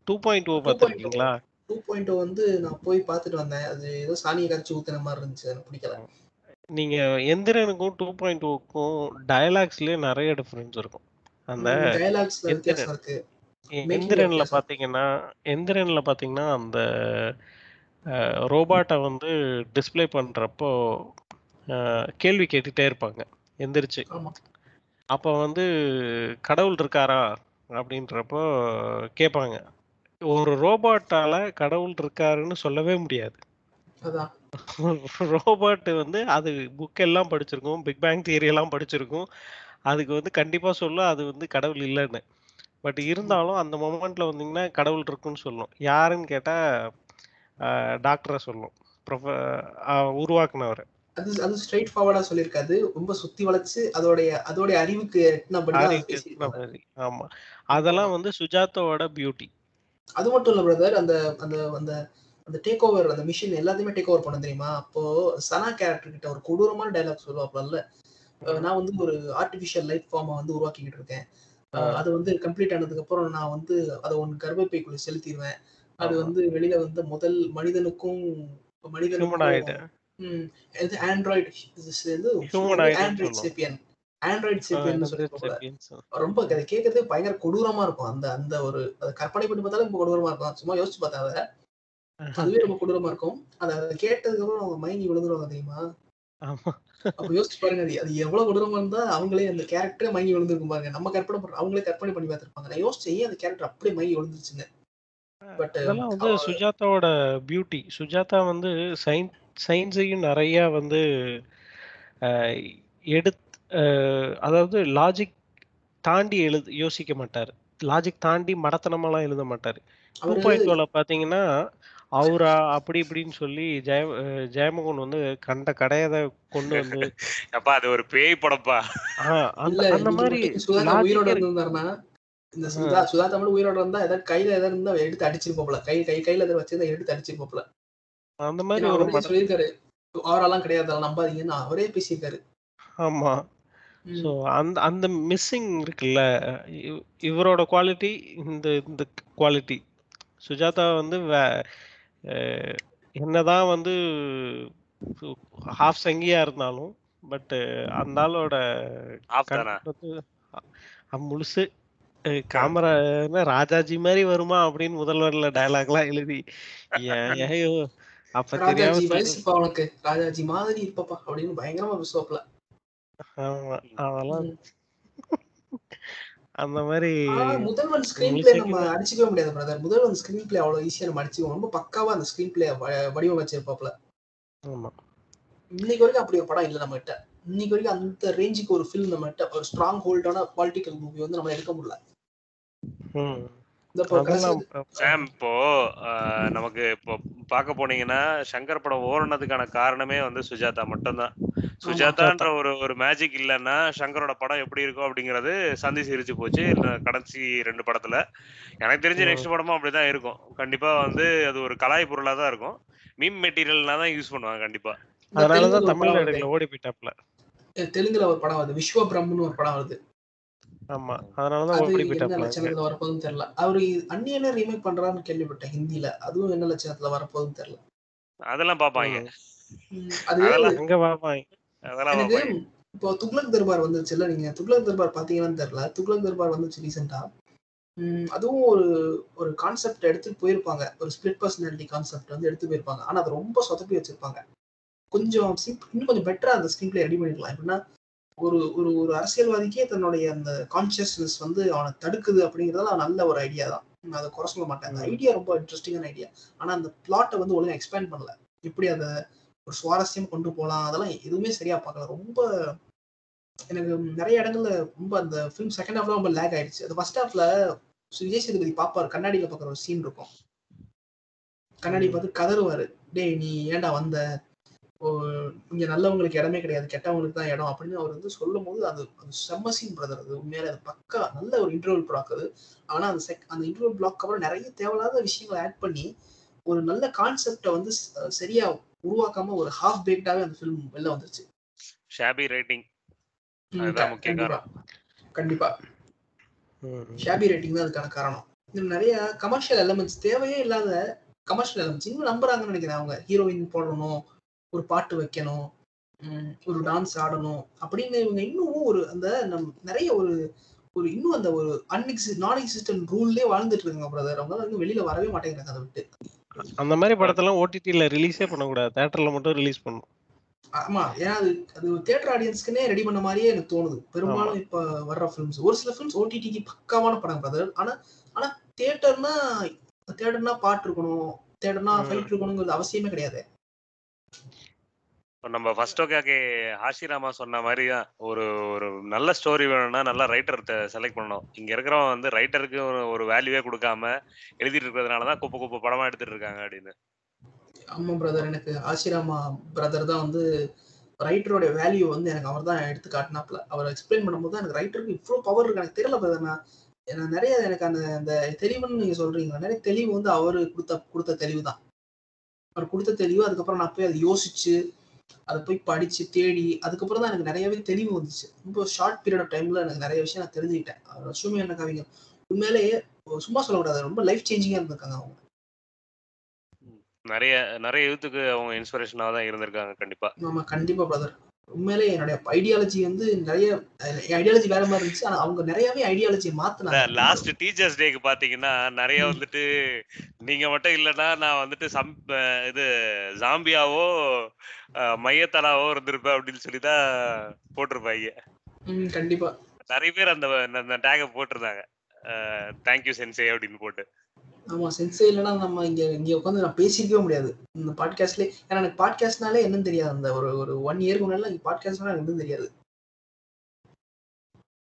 டூ பாயிண்ட் ஓ பாத்திருக்கீங்களா டூ பாயிண்ட் வந்து நான் போய் பார்த்துட்டு வந்தேன். அது ஏதோ சாணியை கரைச்சி ஊத்துன மாதிரி இருந்துச்சு. எனக்கு பிடிக்கல. நீங்க எந்திரனுக்கும் டூ பாயிண்ட் ஓக்கும் டயலாக்ஸ்லயே நிறைய டிஃபரன்ஸ் இருக்கும். அந்த டயலாக்ஸ்ல. வித்தியாசம் இருக்கு. எந்திரன்ல. பாத்தீங்கன்னா எந்திரன்ல பாத்தீங்கன்னா அந்த ரோபாட்டை வந்து டிஸ்ப்ளே பண்றப்போ கேள்வி கேட்டுட்டே இருப்பாங்க. எந்திரிச்சு. அப்போ வந்து கடவுள் இருக்காரா? அப்படின்றப்போ கேட்பாங்க ஒரு ரோபாட்டால கடவுள் இருக்காருன்னு சொல்லவே முடியாது. *laughs* ரோபாட் வந்து அது புக் எல்லாம் படிச்சிருக்கும் பிக் பேங் தியரி எல்லாம் படிச்சிருக்கும். அதுக்கு வந்து கண்டிப்பா சொல்லும் அது வந்து கடவுள் இல்லைன்னு. பட் இருந்தாலும் அந்த மொமெண்ட்ல வந்தீங்கன்னா கடவுள் இருக்குன்னு சொல்லும். யாருன்னு கேட்டா டாக்டரை சொல்லும். ப்ரொஃப உருவாக்குனவர். அது அது ஸ்ட்ரைட் ஃபார்வர்டா சொல்லியிருக்காது. ரொம்ப சுத்தி வளைச்சு அதோடைய அதோடைய அறிவுக்கு. ஆமா. அதெல்லாம் வந்து சுஜாதாவோட பியூட்டி அது மட்டும் இல்ல பிரதர் அந்த அந்த அந்த அந்த டேக் ஓவர் அந்த மிஷின் எல்லாத்தையுமே டேக் ஓவர் பண்ண தெரியுமா? அப்போ சனா கேரக்டர் கிட்ட ஒரு கொடூரமான டைலாக் சொல்லுவாப்ல நான் வந்து ஒரு ஆர்டிபிஷியல் லைஃப் ஃபார்மை வந்து உருவாக்கிக்கிட்டு இருக்கேன். அது வந்து கம்ப்ளீட் ஆனதுக்கு அப்புறம் நான் வந்து அதை ஒன்று கர்ப்பப்பைக்குள்ள செலுத்திடுவேன் அது. வந்து வெளியில வந்து முதல் மனிதனுக்கும். மனிதனுக்கும் ஆண்ட்ராய்டு. சேப்பியன் ஆண்ட்ராய்டு சேப்பியன் சொல்லிட்டு. ரொம்ப அதை கேட்கறதே பயங்கர கொடூரமா இருக்கும். அந்த அந்த ஒரு கற்பனை பண்ணி பார்த்தாலே ரொம்ப கொடூரமா இருக்கும். சும்மா யோசிச்சு பார்த்தா அதை. அதுவே ரொம்ப கொடூரமா இருக்கும். அதை கேட்டதுக்கு அப்புறம் அவங்க மயங்கி விழுந்துருவாங்க தெரியுமா? யோசிச்சு பாருங்க அது அது எவ்வளவு கொடூரமா இருந்தா அவங்களே அந்த கேரக்டரே மயங்கி விழுந்திருக்கும் பாருங்க நம்ம கற்பனை பண்ற அவங்களே கற்பனை பண்ணி பார்த்திருப்பாங்க. நான் யோசிச்சேன் ஏன் அந்த கேரக்டர் அப்படியே மயங்கி விழுந்துருச்சுங்க பட் அதெல்லாம் வந்து சுஜாதாவோட பியூட்டி சுஜாதா வந்து சயின் சயின்ஸையும் நிறைய வந்து அஹ், எடுத் அஹ், அதாவது லாஜிக் தாண்டி எழுது யோசிக்க மாட்டாரு. லாஜிக் தாண்டி மடத்தனமாலாம் எழுத மாட்டாரு. டூ பாயிண்ட் டூல பாத்தீங்கன்னா அவரா அப்படி இப்படின்னு சொல்லி ஜெய ஜெயமோகன் வந்து கண்ட கடையதை கொண்டு வந்து அப்பா அது ஒரு பேய் படப்பா. அந்த மாதிரி உயிரோட இந்த சுதா சுதாதா மட்டும் உயிரோட இருந்தா ஏதாவது கையில ஏதாவது இருந்தா எடுத்து அடிச்சிருப்போம்ல கை கை கையில ஏதாவது வச்சிருந்தா எடுத்து அடிச்சிருப்போம்ல அந்த மாதிரி அவரே சொல்லியிருக்காரு அவரெல்லாம் கிடையாது அதெல்லாம் நம்பாதீங்கன்னு அவரே பேசியிருக்காரு. ஆமா. ஸோ அந்த அந்த மிஸ்ஸிங் இருக்குல்ல இவ்- இவரோட குவாலிட்டி இந்த இந்த குவாலிட்டி சுஜாதா வந்து என்னதான் வந்து ஹாஃப் சங்கியா இருந்தாலும் பட் அந்த ஆளோட முழுசு காமரா ராஜாஜி மாதிரி வருமா அப்படின்னு முதல்வர்ல டயலாக்லாம் எழுதி ஏன் ஏன் அப்ப தெரியாம ஆமா அதெல்லாம். *laughs* அந்த மாதிரி முதல்வன் ஸ்கிரீன் பிளே நம்ம அடிச்சுக்கவே முடியாது பிரதர் முதல்வன் ஸ்கிரீன் பிளே அவ்வளவு ஈஸியா நம்ம அடிச்சுக்கோம் ரொம்ப பக்காவா அந்த ஸ்கிரீன் பிளே வடிவமைச்சிருப்பாப்ல ஆமா. இன்னைக்கு வரைக்கும் அப்படி ஒரு படம் இல்லை நம்ம கிட்ட இன்னைக்கு வரைக்கும் அந்த ரேஞ்சுக்கு ஒரு ஃபில்ம் நம்ம கிட்ட ஒரு ஸ்ட்ராங் ஹோல்டான பொலிட்டிக்கல் மூவி வந்து நம்ம எடுக்க முடியல. இப்போ சாம் நமக்கு இப்போ பார்க்க போனீங்கன்னா சங்கர் படம் ஓடுனதுக்கான காரணமே வந்து சுஜாதா மட்டும்தான். சுஜாதான்ற ஒரு ஒரு மேஜிக் இல்லைன்னா சங்கரோட படம் எப்படி இருக்கும் அப்படிங்கிறது சந்தி சிரிச்சு போச்சு கடைசி ரெண்டு படத்துல. எனக்கு தெரிஞ்ச. நெக்ஸ்ட் படமும் அப்படிதான் இருக்கும். கண்டிப்பா வந்து அது ஒரு கலாய் பொருளா தான் இருக்கும். மீம் மெட்டீரியல்னா தான் யூஸ் பண்ணுவாங்க கண்டிப்பா. அதனாலதான். எடுக்கல ஓடி போயிட்டாப்ல. தெலுங்குல ஒரு படம் வருது. விஸ்வ பிரம்னு ஒரு படம் வருது. ஆமா. அதனாலதான் என்ன லட்சணத்துல வரப்போகுதுன்னு தெரியல. அவரு அந்நியனே ரீமேக் பண்றாருன்னு கேள்விப்பட்டேன் ஹிந்தில. அதுவும் என்ன லட்சணத்துல வரப்போகுதுன்னு தெரியல. அதெல்லாம் பாப்பாங்க. அதெல்லாம் அங்க பாப்பாங்க. அதெல்லாம் இப்போ துக்ளக் தர்பார் வந்துச்சுல்ல நீங்க? துக்ளக் தர்பார் பாத்தீங்கன்னு தெரியல. துக்ளக் தர்பார் வந்துச்சு ரீசெண்டா அதுவும் ஒரு ஒரு கான்செப்ட் எடுத்துட்டு போயிருப்பாங்க. ஒரு ஸ்பிளிட் பர்சனாலிட்டி கான்செப்ட் வந்து எடுத்து போயிருப்பாங்க. ஆனா அது ரொம்ப சொதப்பி வச்சிருப்பாங்க. கொஞ்சம் simp- இன்னும் கொஞ்சம் பெட்டரா அந்த ஸ்கிரீன் பிளே ரெடி பண்ணிருக்கலாம். எப்படின்னா ஒரு ஒரு ஒரு அரசியல்வாதிக்கே தன்னுடைய அந்த கான்சியஸ்னஸ் வந்து அவனை தடுக்குது அப்படிங்கறதுல நல்ல ஒரு ஐடியா தான். நான் அதை குறை சொல்ல மாட்டேன். அந்த. ஐடியா ரொம்ப இன்ட்ரெஸ்டிங்கான ஐடியா ஆனா அந்த பிளாட்டை வந்து ஒழுங்கா எக்ஸ்பேண்ட் பண்ணல. எப்படி அதை ஒரு சுவாரஸ்யம் கொண்டு போகலாம் அதெல்லாம் எதுவுமே சரியா பார்க்கல. ரொம்ப எனக்கு நிறைய இடங்கள்ல ரொம்ப அந்த ஃபிலிம் செகண்ட் ஹாஃப்ல ரொம்ப லேக் ஆயிடுச்சு. அது ஃபர்ஸ்ட் ஹாஃப்ல விஜய் சேதுபதி பாப்பாரு கண்ணாடியில பாக்குற ஒரு சீன் இருக்கும். கண்ணாடி பார்த்து கதறுவாரு. டேய் நீ ஏன்டா வந்த? இங்க நல்லவங்களுக்கு இடமே கிடையாது கெட்டவங்களுக்கு தான் இடம் அப்படின்னு அவர் வந்து சொல்லும் போது அது அது செம்ம சீன் பிரதர் அது உண்மையிலே அது பக்கா நல்ல ஒரு இன்டர்வல் பிளாக் அது. ஆனா அந்த செக் அந்த இன்டர்வல் பிளாக் அப்புறம் நிறைய தேவையில்லாத விஷயங்களை ஆட் பண்ணி ஒரு நல்ல கான்செப்டை வந்து சரியா உருவாக்காம ஒரு ஹாஃப் பேக்டாவே அந்த ஃபிலிம் வெளில வந்துருச்சு. ஷாபி ரைட்டிங் கண்டிப்பா. ஷாபி ரேட்டிங் தான் அதுக்கான காரணம். இன்னும் நிறைய கமர்ஷியல் எலமெண்ட்ஸ் தேவையே இல்லாத கமர்ஷியல் எலமெண்ட்ஸ் இன்னும் நம்புறாங்கன்னு நினைக்கிறேன் அவங்க. ஹீரோயின் போடணும் ஒரு பாட்டு வைக்கணும் ஒரு டான்ஸ் ஆடணும் அப்படின்னு இவங்க இன்னும் ஒரு அந்த நம் நிறைய ஒரு ஒரு இன்னும் அந்த ஒரு அன்எக்ஸி நான் எக்ஸிஸ்டன்ட் ரூல்லே வாழ்ந்துட்டு இருக்காங்க பிரதர் அவங்க இன்னும் வெளியில வரவே மாட்டேங்கிறாங்க அதை விட்டு. அந்த மாதிரி படத்தெல்லாம் ஓடிடில ரிலீஸே பண்ணக்கூடாது. தேட்டர்ல மட்டும் ரிலீஸ் பண்ணும் ஆமா ஏன்னா அது அது தியேட்டர் ஆடியன்ஸ்க்குனே ரெடி பண்ண மாதிரியே எனக்கு தோணுது. பெரும்பாலும் இப்ப வர்ற ஃபிலிம்ஸ் ஒரு சில ஃபிலிம்ஸ் ஓடிடிக்கு பக்காவான படம் பிரதர் ஆனா ஆனா தியேட்டர்னா தியேட்டர்னா பாட்டு இருக்கணும். தியேட்டர்னா ம். ஃபைட் இருக்கணுங்கிறது அவசியமே கிடையாது. இப்போ நம்ம ஃபர்ஸ்ட் ஓகே ஹாஷிராமா சொன்ன மாதிரி தான் ஒரு ஒரு நல்ல ஸ்டோரி வேணும்னா நல்ல ரைட்டர் செலக்ட் பண்ணணும். இங்க இருக்கிறவன் வந்து ரைட்டருக்கு ஒரு ஒரு வேல்யூவே கொடுக்காம எழுதிட்டு இருக்கிறதுனால தான் குப்பை குப்பை படமா எடுத்துட்டு இருக்காங்க அப்படின்னு. ஆமா பிரதர் எனக்கு ஆசிராமா பிரதர் தான் வந்து ரைட்டரோட வேல்யூ வந்து எனக்கு அவர் தான் எடுத்து காட்டினாப்ல அவர் எக்ஸ்பிளைன் பண்ணும்போது எனக்கு ரைட்டருக்கு இவ்வளோ பவர் இருக்கு. எனக்கு தெரியல பிரதர் நான் எனக்கு நிறைய எனக்கு அந்த அந்த தெளிவுன்னு நீங்க சொல்றீங்க நிறைய தெளிவு வந்து அவரு கொடுத்த கொடுத்த தெளிவு தான் அவர் கொடுத்த தெளிவு அதுக்கப்புறம் நான் போய் அதை யோசிச்சு அதை போய் படிச்சு தேடி அதுக்கப்புறம் தான் எனக்கு நிறையவே தெளிவு வந்துச்சு. ரொம்ப ஷார்ட் பீரியட் ஆஃப் டைம்ல எனக்கு நிறைய விஷயம் நான் தெரிஞ்சுக்கிட்டேன். அவர் சுமி என்ன கவிங்க உண்மையிலேயே சும்மா சொல்லக்கூடாது ரொம்ப லைஃப் சேஞ்சிங்கா இருந்திருக்காங்க அவங்க. நிறைய நிறைய யூத்துக்கு அவங்க இன்ஸ்பிரேஷனாக தான் இருந்திருக்காங்க கண்டிப்பா. ஆமா கண்டிப்பா பிரதர் உண்மையிலே என்னுடைய ஐடியாலஜி வந்து நிறைய ஐடியாலஜி வேற மாதிரி இருந்துச்சு. ஆனா அவங்க நிறையவே ஐடியாலஜியை மாத்தினாங்க. லாஸ்ட் டீச்சர்ஸ் டேக்கு பாத்தீங்கன்னா நிறைய வந்துட்டு நீங்க மட்டும் இல்லைன்னா நான் வந்துட்டு சம் இது ஜாம்பியாவோ மையத்தலாவோ இருந்திருப்பேன் அப்படின்னு சொல்லி தான் போட்டிருப்பாங்க கண்டிப்பா. நிறைய பேர் அந்த அந்த டேக போட்டிருந்தாங்க. தேங்க்யூ சென்சே அப்படின்னு போட்டு. ஆமா சென்சே இல்லைன்னா நம்ம இங்க இங்க உட்காந்து நான் பேசிக்கவே முடியாது. இந்த பாட்காஸ்ட்லயே ஏன்னா எனக்கு பாட்காஸ்ட்னாலே என்னன்னு தெரியாது. அந்த ஒரு ஒரு ஒன் இயர்க்கு முன்னாடி பாட்காஸ்ட்னா எனக்கு தெரியாது.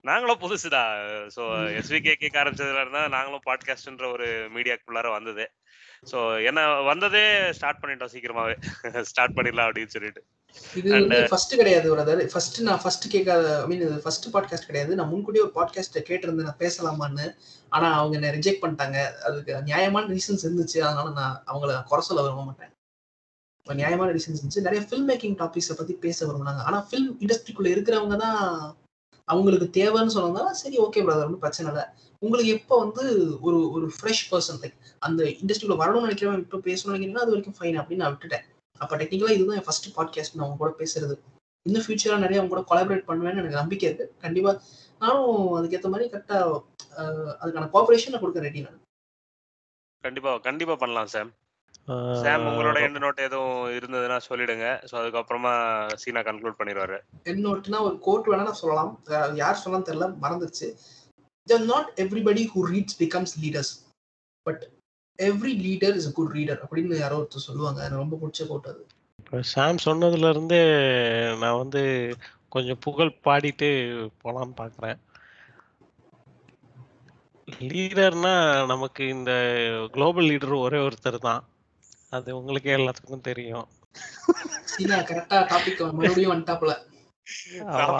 நாங்களும் புதுசுதான் ஸோ ம். எஸ்விகே ஆரம்பிச்சதுல இருந்தா நாங்களும் பாட்காஸ்ட்ன்ற ஒரு மீடியாக்குள்ளார வந்தது. ஸோ என்ன வந்ததே ஸ்டார்ட் பண்ணிட்டோம் சீக்கிரமாவே. *laughs* ஸ்டார்ட் பண்ணிடலாம் அப்படின்னு சொல்லிட்டு. இது வந்து ஃபர்ஸ்ட் கிடையாது பிரதர் ஃபர்ஸ்ட் நான் ஃபர்ஸ்ட் கேட்காத ஐ மீன் இது ஃபர்ஸ்ட் பாட்காஸ்ட் கிடையாது. நான் முன்கூட்டியே ஒரு பாட்காஸ்ட் கேட்டிருந்தேன் நான் பேசலாமான்னு. ஆனா அவங்க என்ன ரிஜெக்ட் பண்ணிட்டாங்க. அதுக்கு நியாயமான ரீசன்ஸ் இருந்துச்சு. அதனால நான் அவங்கள குறை சொல்ல விரும்ப மாட்டேன். நியாயமான ரீசன்ஸ் இருந்துச்சு. நிறைய ஃபில்ம் மேக்கிங் டாபிக்ஸை பத்தி பேச விரும்புனாங்க. ஆனா ஃபில்ம் இண்டஸ்ட்ரிக்குள்ள இருக்கிறவங்க தான் அவங்களுக்கு தேவைன்னு சொன்னதால சரி ஓகே பிரதர் ஒன்றும் பிரச்சனை இல்லை. உங்களுக்கு எப்போ வந்து ஒரு ஒரு ஃப்ரெஷ் பர்சன் லைக் அந்த இண்டஸ்ட்ரிக்குள்ள வரணும்னு நினைக்கிறவன் இப்போ பேசணும்னு நினைக்கிறீங்கன்னா அது வரைக்கும் ஃபைன் அப்படின்னு நான் விட்டுட்டேன். அப்போ டெக்னிக்கலாக இதுதான் என் ஃபர்ஸ்ட் பாட்காஸ்ட் நான் அவங்க கூட பேசுறது இன்னும் ஃபியூச்சராக நிறைய அவங்க கூட கொலாபரேட் பண்ணுவேன்னு எனக்கு நம்பிக்கை இருக்கு. கண்டிப்பா நானும் அதுக்கேற்ற மாதிரி கரெக்டாக அதுக்கான கோஆபரேஷன் நான் கொடுக்க ரெடி நான். கண்டிப்பா கண்டிப்பா பண்ணலாம் ஆஹ் சாம் உங்களோட எண்ட் நோட் எதுவும் இருந்ததுன்னா சொல்லிடுங்க. ஸோ அதுக்கப்புறமா சீனா கன்க்ளூட் பண்ணிடுவாரு. என்னோட்டுனா ஒரு கோட் வேணா நான் சொல்லலாம். யார் சொல்லலாம் தெரியல மறந்துருச்சு. Not everybody who reads becomes leaders but every leader is a good reader அப்படின்னு யாரோ ஒருத்தர் சொல்லுவாங்க. எனக்கு ரொம்ப பிடிச்ச கோட் அது. இப்ப சாம் சொன்னதுல இருந்தே நான் வந்து கொஞ்சம் புகழ் பாடிட்டு போலாம்னு பாக்குறேன். லீடர்னா நமக்கு இந்த குளோபல் லீடர் ஒரே ஒருத்தர் தான். அது உங்களுக்கே எல்லாத்துக்கும் தெரியும். சீனா கரெக்டா டாபிக் மறுபடியும் வந்துட்டாப்ல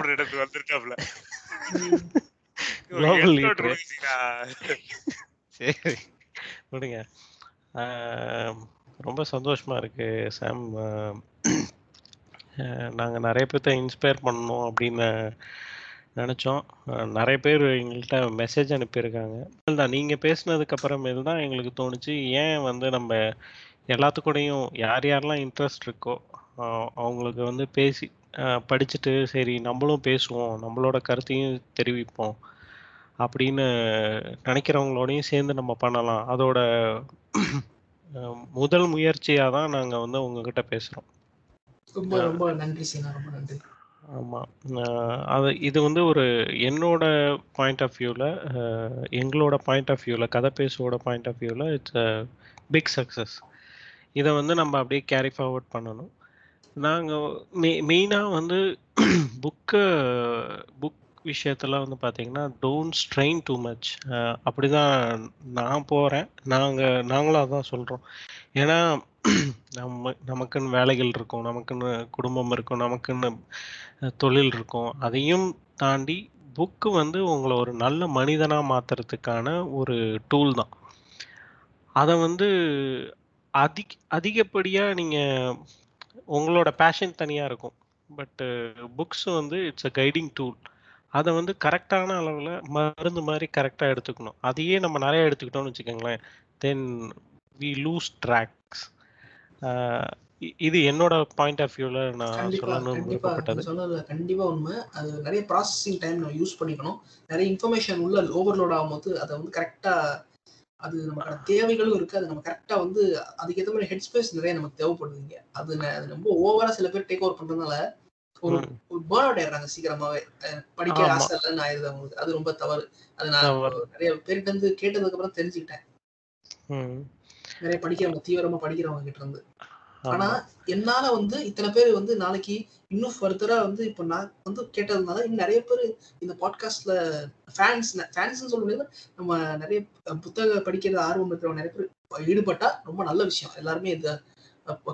இடத்துக்கு. சரி. விடுங்க ரொம்ப சந்தோஷமா இருக்கு சாம். நாங்கள் நிறைய பேர்த்த இன்ஸ்பயர் பண்ணணும் அப்படின்னு நினச்சோம். நிறைய பேர் எங்கள்கிட்ட மெசேஜ் அனுப்பியிருக்காங்க. தான் நீங்கள் பேசுனதுக்கப்புறமேல் தான் எங்களுக்கு தோணுச்சு ஏன் வந்து நம்ம எல்லாத்துக்கூடையும் யார் யாரெல்லாம் இன்ட்ரெஸ்ட் இருக்கோ அவங்களுக்கு வந்து பேசி படிச்சுட்டு சரி நம்மளும் பேசுவோம் நம்மளோட கருத்தையும் தெரிவிப்போம் அப்படின்னு நினைக்கிறவங்களோடையும் சேர்ந்து நம்ம பண்ணலாம். அதோட முதல் முயற்சியாக தான் நாங்கள் வந்து உங்ககிட்ட பேசுகிறோம் ரொம்ப ரொம்ப நன்றி சீனா ரொம்ப நன்றி. ஆமாம் அது இது வந்து ஒரு என்னோட பாயிண்ட் ஆஃப் வியூவில் எங்களோட பாயிண்ட் ஆஃப் வியூவில் கதை பேசுவோட பாயிண்ட் ஆஃப் வியூவில் இட்ஸ் அ பிக் சக்ஸஸ் இதை வந்து நம்ம அப்படியே கேரி ஃபார்வர்ட் பண்ணணும். நாங்கள் மெ மெயினாக வந்து புக்கு புக் விஷயத்தெல்லாம் வந்து பார்த்தீங்கன்னா டோன்ட் ஸ்ட்ரெயின் டூ மச் அப்படி தான் நான் போகிறேன் நாங்கள் நாங்களும் அதான் சொல்கிறோம் ஏன்னா நம்ம நமக்குன்னு வேலைகள் இருக்கும். நமக்குன்னு குடும்பம் இருக்கும். நமக்குன்னு தொழில் இருக்கும். அதையும் தாண்டி புக்கு வந்து உங்களை ஒரு நல்ல மனிதனாக மாற்றுறதுக்கான ஒரு டூல் தான். அதை வந்து அதிக அதிகப்படியாக நீங்கள் உங்களோட பேஷன் தனியாக இருக்கும். பட்டு புக்ஸ் வந்து இட்ஸ் அ கைடிங் டூல் அதை வந்து கரெக்டான அளவில் மருந்து மாதிரி கரெக்டாக எடுத்துக்கணும். அதையே நம்ம நிறைய எடுத்துக்கிட்டோம்னு வச்சுக்கோங்களேன். தென் வி லூஸ் ட்ராக்ஸ் இது என்னோட பாயிண்ட் ஆஃப் வியூவில் நான் கண்டிப்பா விருப்பப்பட்டது. சொன்னதுல கண்டிப்பா உண்மை. அது நிறைய ப்ராசஸிங் டைம் நம்ம யூஸ் பண்ணிக்கணும். நிறைய இன்ஃபர்மேஷன் உள்ள ஓவர்லோட் ஆகும்போது அதை வந்து கரெக்டா அது நமக்கான தேவைகளும் இருக்கு. அது நம்ம கரெக்டா வந்து அதுக்கேற்ற மாதிரி ஹெட் ஸ்பேஸ் நிறைய நமக்கு தேவைப்படுதுங்க அது ரொம்ப ஓவரா சில பேர் டேக் ஓவர் பண்றதுனால ஒரு பேர்ன் அவுட் ஆயிடுறாங்க சீக்கிரமாவே. படிக்க. ஆசை இல்லைன்னு ஆயிருது அவங்களுக்கு. அது ரொம்ப தவறு. அது நான். நிறைய பேர்கிட்ட இருந்து கேட்டதுக்கு அப்புறம் தெரிஞ்சுக்கிட்டேன். நிறைய படிக்கிறவங்க தீவிரமா படிக்கிறவங்க கிட்ட இருந்து. ஆனா. என்னால வந்து இத்தனை பேர் வந்து நாளைக்கு இன்னும் ஃபர்தரா வந்து இப்போ நான் வந்து கேட்டதுனால இன்னும் நிறைய பேர் இந்த பாட்காஸ்ட்ல ஃபேன்ஸ் ஃபேன்ஸ்னு சொல்ல முடியாது நம்ம நிறைய புத்தக படிக்கிற ஆர்வம் இருக்கிறவங்க நிறைய பேர் ஈடுபட்டா ரொம்ப நல்ல விஷயம். எல்லாருமே அப்ப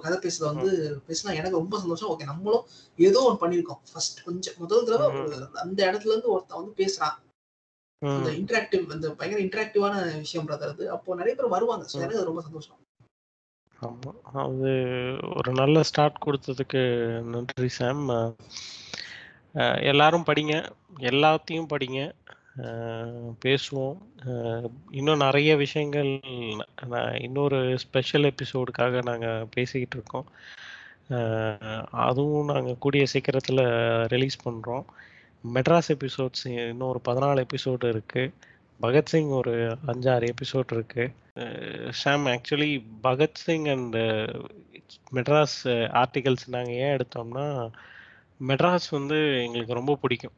கதை பேசுறத வந்து பேசினா எனக்கு ரொம்ப சந்தோஷம். ஓகே நம்மளும் ஏதோ ஒன்று பண்ணியிருக்கோம். ஃபர்ஸ்ட் கொஞ்சம் முதல் தடவை அந்த இடத்துல இருந்து ஒருத்தன் வந்து பேசுறான். அந்த இன்டராக்டிவ் அந்த பயங்கர இன்டராக்டிவான விஷயம் பிரதர் அது. அப்போ நிறைய பேர் வருவாங்க. ஸோ எனக்கு ரொம்ப சந்தோஷம். ஆமா. அது ஒரு நல்ல ஸ்டார்ட் கொடுத்ததுக்கு நன்றி சாம் எல்லாரும் படிங்க. எல்லாத்தையும் படிங்க. பேசுவோம். இன்னும் நிறைய விஷயங்கள் நான் இன்னொரு ஸ்பெஷல் எபிசோடுக்காக நாங்கள் பேசிக்கிட்டு இருக்கோம். அதுவும் நாங்கள் கூடிய சீக்கிரத்தில் ரிலீஸ் பண்ணுறோம் மெட்ராஸ் எபிசோட்ஸ் இன்னும் ஒரு பதினாலு எபிசோடு இருக்குது பகத்சிங் ஒரு அஞ்சாறு எபிசோட் இருக்குது Sam actually Bhagat Singh and Madras articles நாங்கள் ஏன் எடுத்தோம்னா மெட்ராஸ் வந்து எங்களுக்கு ரொம்ப பிடிக்கும்.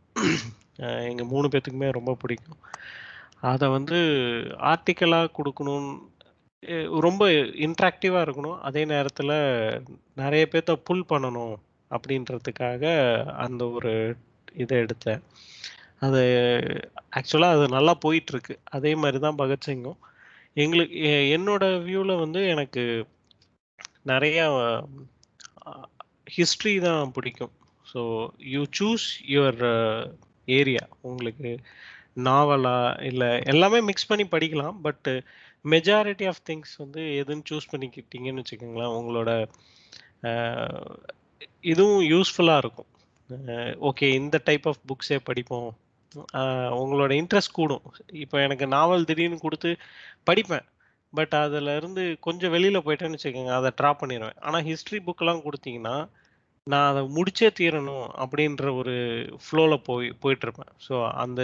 எங்கள் மூணு பேர்த்துக்குமே ரொம்ப பிடிக்கும். அதை வந்து ஆர்டிக்கலாக கொடுக்கணும். ரொம்ப இன்ட்ராக்டிவாக இருக்கணும். அதே நேரத்தில் நிறைய பேர்த்த புல் பண்ணணும் அப்படின்றதுக்காக அந்த ஒரு இதை எடுத்தேன். அது ஆக்சுவலாக அது நல்லா போயிட்டுருக்கு. அதே மாதிரி தான் பகத்சிங்கும். எங்களுக்கு என்னோட வியூவில் வந்து எனக்கு நிறையா ஹிஸ்ட்ரி தான் பிடிக்கும். So you choose your area. உங்களுக்கு நாவலா இல்லை எல்லாமே மிக்ஸ் பண்ணி படிக்கலாம். பட்டு மெஜாரிட்டி ஆஃப் திங்ஸ் வந்து எதுன்னு சூஸ் பண்ணிக்கிட்டீங்கன்னு வச்சுக்கோங்களேன் உங்களோட இதுவும் யூஸ்ஃபுல்லாக இருக்கும். ஓகே இந்த டைப் ஆஃப் புக்ஸே படிப்போம். உங்களோட இன்ட்ரெஸ்ட் கூடும். இப்போ எனக்கு நாவல் திடீர்னு கொடுத்து படிப்பேன். பட் அதில் இருந்து கொஞ்சம் வெளியில் போயிட்டேன்னு வச்சுக்கோங்க அதை ட்ராப் பண்ணிடுவேன் ஆனால் ஹிஸ்ட்ரி புக்கெல்லாம் கொடுத்தீங்கன்னா நான் அதை முடிச்சே தீரணும் அப்படின்ற ஒரு ஃப்ளோல போய் போயிட்டு இருப்பேன் ஸோ அந்த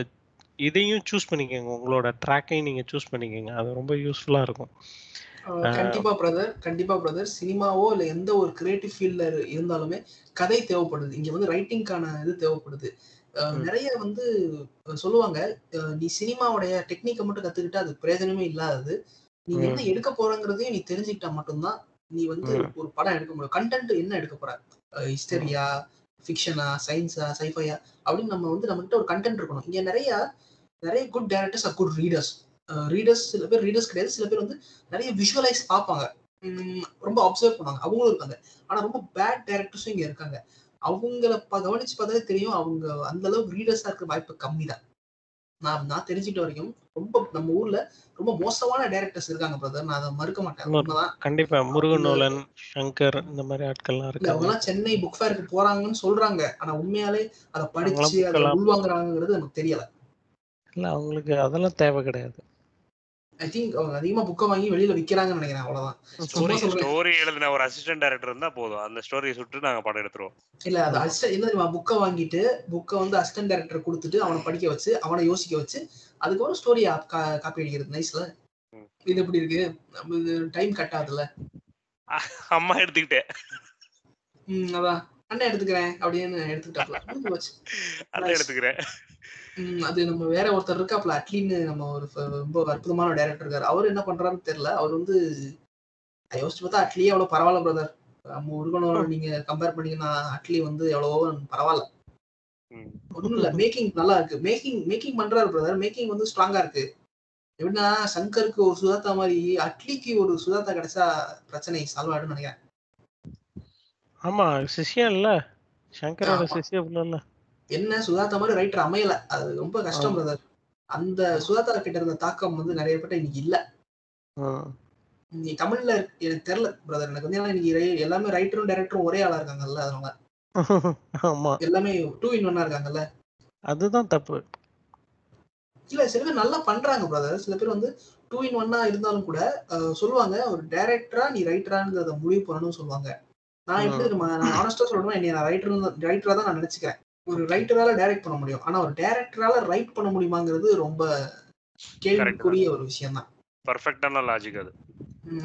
இதையும் சூஸ் பண்ணிக்கோங்க. உங்களோட ட்ராக்கையும் நீங்க சூஸ் பண்ணிக்கோங்க. அது ரொம்ப யூஸ்ஃபுல்லா இருக்கும். கண்டிப்பா பிரதர் கண்டிப்பா பிரதர் சினிமாவோ இல்ல எந்த ஒரு கிரியேட்டிவ் ஃபீல்ட்ல இருந்தாலுமே கதை தேவைப்படுது. இங்க வந்து ரைட்டிங்கான இது தேவைப்படுது. நிறைய வந்து சொல்லுவாங்க நீ சினிமாவுடைய டெக்னிக்கை மட்டும் கத்துக்கிட்டா அது பிரயோஜனமே இல்லாதது. நீ. என்ன எடுக்க போறங்கிறதையும் நீ தெரிஞ்சுக்கிட்டா மட்டும்தான் நீ வந்து. ஒரு படம் எடுக்க முடியும். கண்டென்ட் என்ன எடுக்க போற? ஹிஸ்டரியா ஃபிக்ஷனா சயின்ஸா சைஃபையா அப்படின்னு நம்ம வந்து நம்மகிட்ட ஒரு கண்டென்ட் இருக்கணும். இங்கே நிறைய நிறைய good directors are good readers readers சில பேர் ரீடர்ஸ் கிடையாது. சில பேர் வந்து நிறைய விஷுவலைஸ் பார்ப்பாங்க. ரொம்ப அப்சர்வ் பண்ணுவாங்க. அவங்களும் இருக்காங்க. ஆனால் ரொம்ப பேட் டேரக்டர்ஸும் இங்கே இருக்காங்க. அவங்கள ப- கவனிச்சு பார்த்தாலே தெரியும். அவங்க அந்த அளவுக்கு ரீடர்ஸாக இருக்க வாய்ப்பு கம்மி தான் நான் நான் தெரிஞ்சுக்கிட்ட வரைக்கும் ரொம்ப நம்ம ஊர்ல ரொம்ப மோசமான டேரக்டர்ஸ் இருக்காங்க பிரதர் நான் அதை மறுக்க மாட்டேன். கண்டிப்பா. முருகநூலன் சங்கர் இந்த மாதிரி ஆட்கள்லாம் இல்ல இருக்காங்க. அவங்க எல்லாம் சென்னை புக் ஃபேருக்கு போறாங்கன்னு சொல்றாங்க. ஆனா உண்மையாலே அதை படிச்சு அதை உள்வாங்குறாங்கிறது எனக்கு தெரியல. இல்ல அவங்களுக்கு அதெல்லாம் தேவை கிடையாது. ஐ திங்க் அவங்க அதிகமா புக்கை வாங்கி வெளியில விக்கிறாங்கன்னு நினைக்கிறேன் அவ்வளவுதான். ஸ்டோரி எழுதின ஒரு அசிஸ்டன்ட் டைரக்டர் இருந்தா போதும். அந்த ஸ்டோரியை சுட்டு நாங்க படம் எடுத்துருவோம். இல்ல அது அசிஸ்டன்ட் என்ன தெரியுமா? புக்கை வாங்கிட்டு புக்கை வந்து அசிஸ்டன்ட் டைரக்டர் கொடுத்துட்டு அவனை படிக்க வச்சு அவனை யோசிக்க வச்சு அதுக்கப்புறம் ஸ்டோரி காப்பி அடிக்கிறது நைஸ்ல. இது எப்படி இருக்கு? நம்ம இது டைம் கட் ஆகுதுல்ல? அம்மா எடுத்துக்கிட்டேன் ம் அதான். அண்ணன் எடுத்துக்கிறேன் அப்படின்னு எடுத்துக்கிட்டாப்ல. Nice. எடுத்துக்கிறேன். அது நம்ம வேற ஒருத்தர் இருக்காப்ல அட்லின்னு நம்ம ஒரு ரொம்ப அற்புதமான டைரக்டர் இருக்காரு. அவர் என்ன பண்றாருன்னு தெரியல அவர் வந்து யோசிச்சு பார்த்தா அட்லியே எவ்வளவு பரவாயில்ல பிரதர் நம்ம உருகனோட நீங்க கம்பேர் பண்ணீங்கன்னா அட்லி வந்து எவ்வளவோ பரவாயில்ல. ஒண்ணும் இல்ல. மேக்கிங் நல்லா இருக்கு. மேக்கிங் மேக்கிங் பண்றாரு பிரதர் மேக்கிங் வந்து ஸ்ட்ராங்கா இருக்கு. எப்படின்னா சங்கருக்கு ஒரு சுதாத்தா மாதிரி அட்லிக்கு ஒரு சுதாத்தா கிடைச்சா பிரச்சனை சால்வ் ஆயிடும்னு நினைக்கிறேன். ஆமா சிஷ்யம் இல்ல. சங்கரோட. சிஷ்யம் இல்ல. என்ன சுதாத்தா மாதிரி ரைட்டர் அமையல. அது ரொம்ப கஷ்டம். பிரதர் அந்த சுதாத்தா கிட்ட இருந்த தாக்கம் வந்து நிறைய பேர்ட்ட இன்னைக்கு இல்ல. நீ தமிழ்ல எனக்கு தெரியல பிரதர் எனக்கு வந்து இன்னைக்கு எல்லாமே ரைட்டரும் டைரக்டரும் ஒரே ஆளா இருக்காங்கல்ல அதனால. ஆமா. எல்லாமே டூ இன் ஒன்னா இருக்காங்கல்ல. அதுதான் தப்பு. இல்ல சில பேர் நல்லா பண்றாங்க பிரதர் சில பேர் வந்து டூ இன் ஒன்னா இருந்தாலும் கூட சொல்லுவாங்க ஒரு டைரக்டரா நீ ரைட்டராங்கிறத முடிவு பண்ணணும்னு சொல்லுவாங்க. நான் எப்படி நான் ஆனஸ்டா சொல்லணும் என்னை நான் ரைட்டர் ரைட்டரா தான் நான் நினைச்சுக்கிறேன். ஒரு ரைட்டரால டைரக்ட் பண்ண முடியும். ஆனா ஒரு டைரக்டரால ரைட் பண்ண முடியுமாங்கிறது ரொம்ப கேள்விக்குரிய ஒரு விஷயம் தான் பர்ஃபெக்டான லாஜிக் அது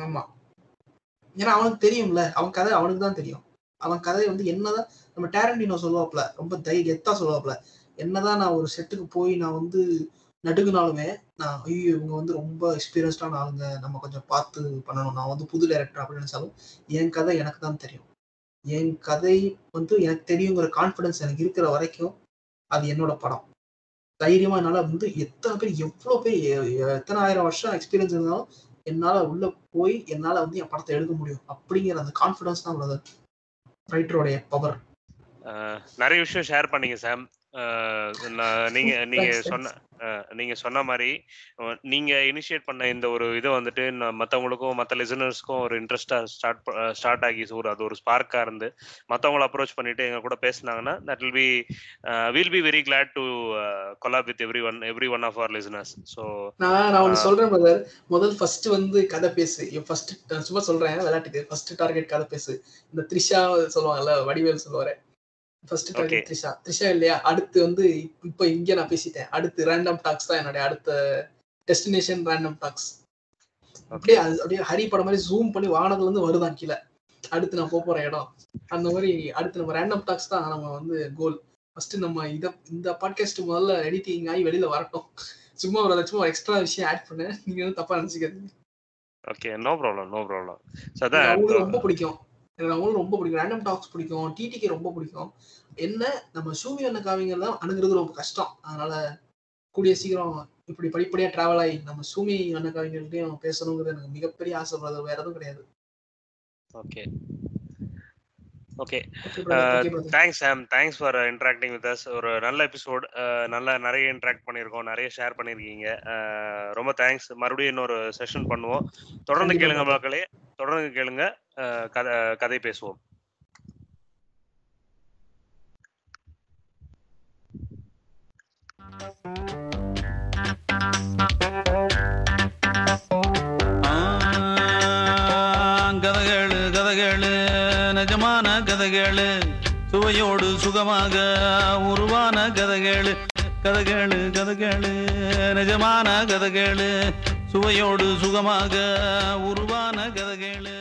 ஆமா. ஏன்னா அவனுக்கு தெரியும்ல. அவன் கதை அவனுக்கு தான் தெரியும். அவன் கதை வந்து என்னதான் நம்ம டேரண்டினோ சொல்லுவாப்ல ரொம்ப தை கெத்தா சொல்லுவாப்ல என்னதான் நான் ஒரு செட்டுக்கு போய் நான் வந்து நடுங்குனாலுமே நான் ஐயோ இவங்க வந்து ரொம்ப எக்ஸ்பீரியன்ஸ்டான ஆளுங்க. நம்ம கொஞ்சம் பார்த்து பண்ணணும். நான் வந்து புது டைரக்டர் அப்படின்னு நினைச்சாலும் என் கதை எனக்கு தான் தெரியும். என் கதை வந்து எனக்கு தெரியுங்கிற கான்ஃபிடன்ஸ் எனக்கு இருக்கிற வரைக்கும் அது என்னோட படம். தைரியமா என்னால வந்து எத்தனை பேர் எவ்வளவு பேர் எத்தனை ஆயிரம் வருஷம் எக்ஸ்பீரியன்ஸ் இருந்தாலும் என்னால உள்ள போய் என்னால வந்து என் படத்தை எடுக்க முடியும். அப்படிங்கிற அந்த கான்ஃபிடன்ஸ் தான் உள்ளது. ரைட்டருடைய பவர் நிறைய விஷயம் ஷேர் பண்ணீங்க சாம் நான் நீங்க நீங்க. சொன்ன நீங்க சொன்ன மாதிரி நீங்க இனிஷியேட் பண்ண இந்த ஒரு இதை வந்துட்டு நான் மத்தவங்களுக்கும் மத்த லிசனர்ஸ்க்கும் ஒரு இன்ட்ரெஸ்டா ஸ்டார்ட் ஸ்டார்ட் ஆகி ஒரு அது ஒரு ஸ்பார்க்கா இருந்து மத்தவங்கள அப்ரோச் பண்ணிட்டு எங்க கூட பேசுனாங்கன்னா that will be will be very glad to collab with everyone everyone of our listeners so நான் நான் ஒண்ணு ஆ. சொல்றேன் பிரதர் முதல் ஃபர்ஸ்ட் வந்து கதை பேசு. ஃபர்ஸ்ட் சும்மா சொல்றேன் விளையாட்டுக்கு. ஃபர்ஸ்ட் டார்கெட் கதை பேசு. இந்த த்ரிஷா சொல்லுவாங்கல்ல வடிவேல் சொல்லுவாரு. ஃபர்ஸ்ட். டார்கெட் த்ரிஷா த்ரிஷா இல்லையா? அடுத்து வந்து இப்போ இங்க நான் பேசிட்டேன். அடுத்து ரேண்டம் டாக்ஸ் தான் என்னுடைய அடுத்த டெஸ்டினேஷன் ரேண்டம் டாக்ஸ் அப்படியே அது அப்படியே ஹரி படம் மாதிரி ஜூம் பண்ணி வானத்துல இருந்து வருதான் கீழே. அடுத்து நான் போக போற இடம். அந்த மாதிரி அடுத்து நம்ம ரேண்டம் டாக்ஸ் தான் நம்ம வந்து கோல் ஃபர்ஸ்ட் நம்ம இத இந்த பாட்காஸ்ட் முதல்ல எடிட்டிங் ஆகி வெளியில வரட்டும். சும்மா ஒரு சும்மா எக்ஸ்ட்ரா விஷயம் ஆட் பண்ண. நீங்க வந்து தப்பா நினைச்சுக்காதீங்க. Okay no problem no problem ரொம்ப பிடிக்கும். எனக்கு அவங்களும் ரொம்ப பிடிக்கும். ரேண்டம் டாக்ஸ் பிடிக்கும். டிடிக்கு ரொம்ப பிடிக்கும். என்ன? நம்ம சூமி அண்ண காவிங்க தான் அணுகிறது ரொம்ப கஷ்டம். அதனால கூடிய சீக்கிரம் இப்படி படிப்படியாக டிராவல் ஆகி நம்ம சூமி அண்ண காவிங்கள்ட்டையும் பேசணுங்கிறது எனக்கு மிகப்பெரிய ஆசைப்படுறது வேற எதுவும் கிடையாது. Okay okay. Thanks Sam thanks for interacting with us ஒரு நல்ல எபிசோட் நல்லா நிறைய இன்ட்ராக்ட் பண்ணியிருக்கோம் நிறைய ஷேர் பண்ணியிருக்கீங்க. அஹ், ரொம்ப தேங்க்ஸ் மறுபடியும் இன்னொரு செஷன் பண்ணுவோம். தொடர்ந்து கேளுங்க. மக்களே. தொடர்ந்து கேளுங்க. அஹ், கதை கதை பேசுவோம். கதகளு கதகளு. கதகளு சுவையோடு சுகமாக உருவான கதகளு. கதகளு கதகளு நிஜமான கதகளு. சுவையோடு சுகமாக உருவான கதகளு.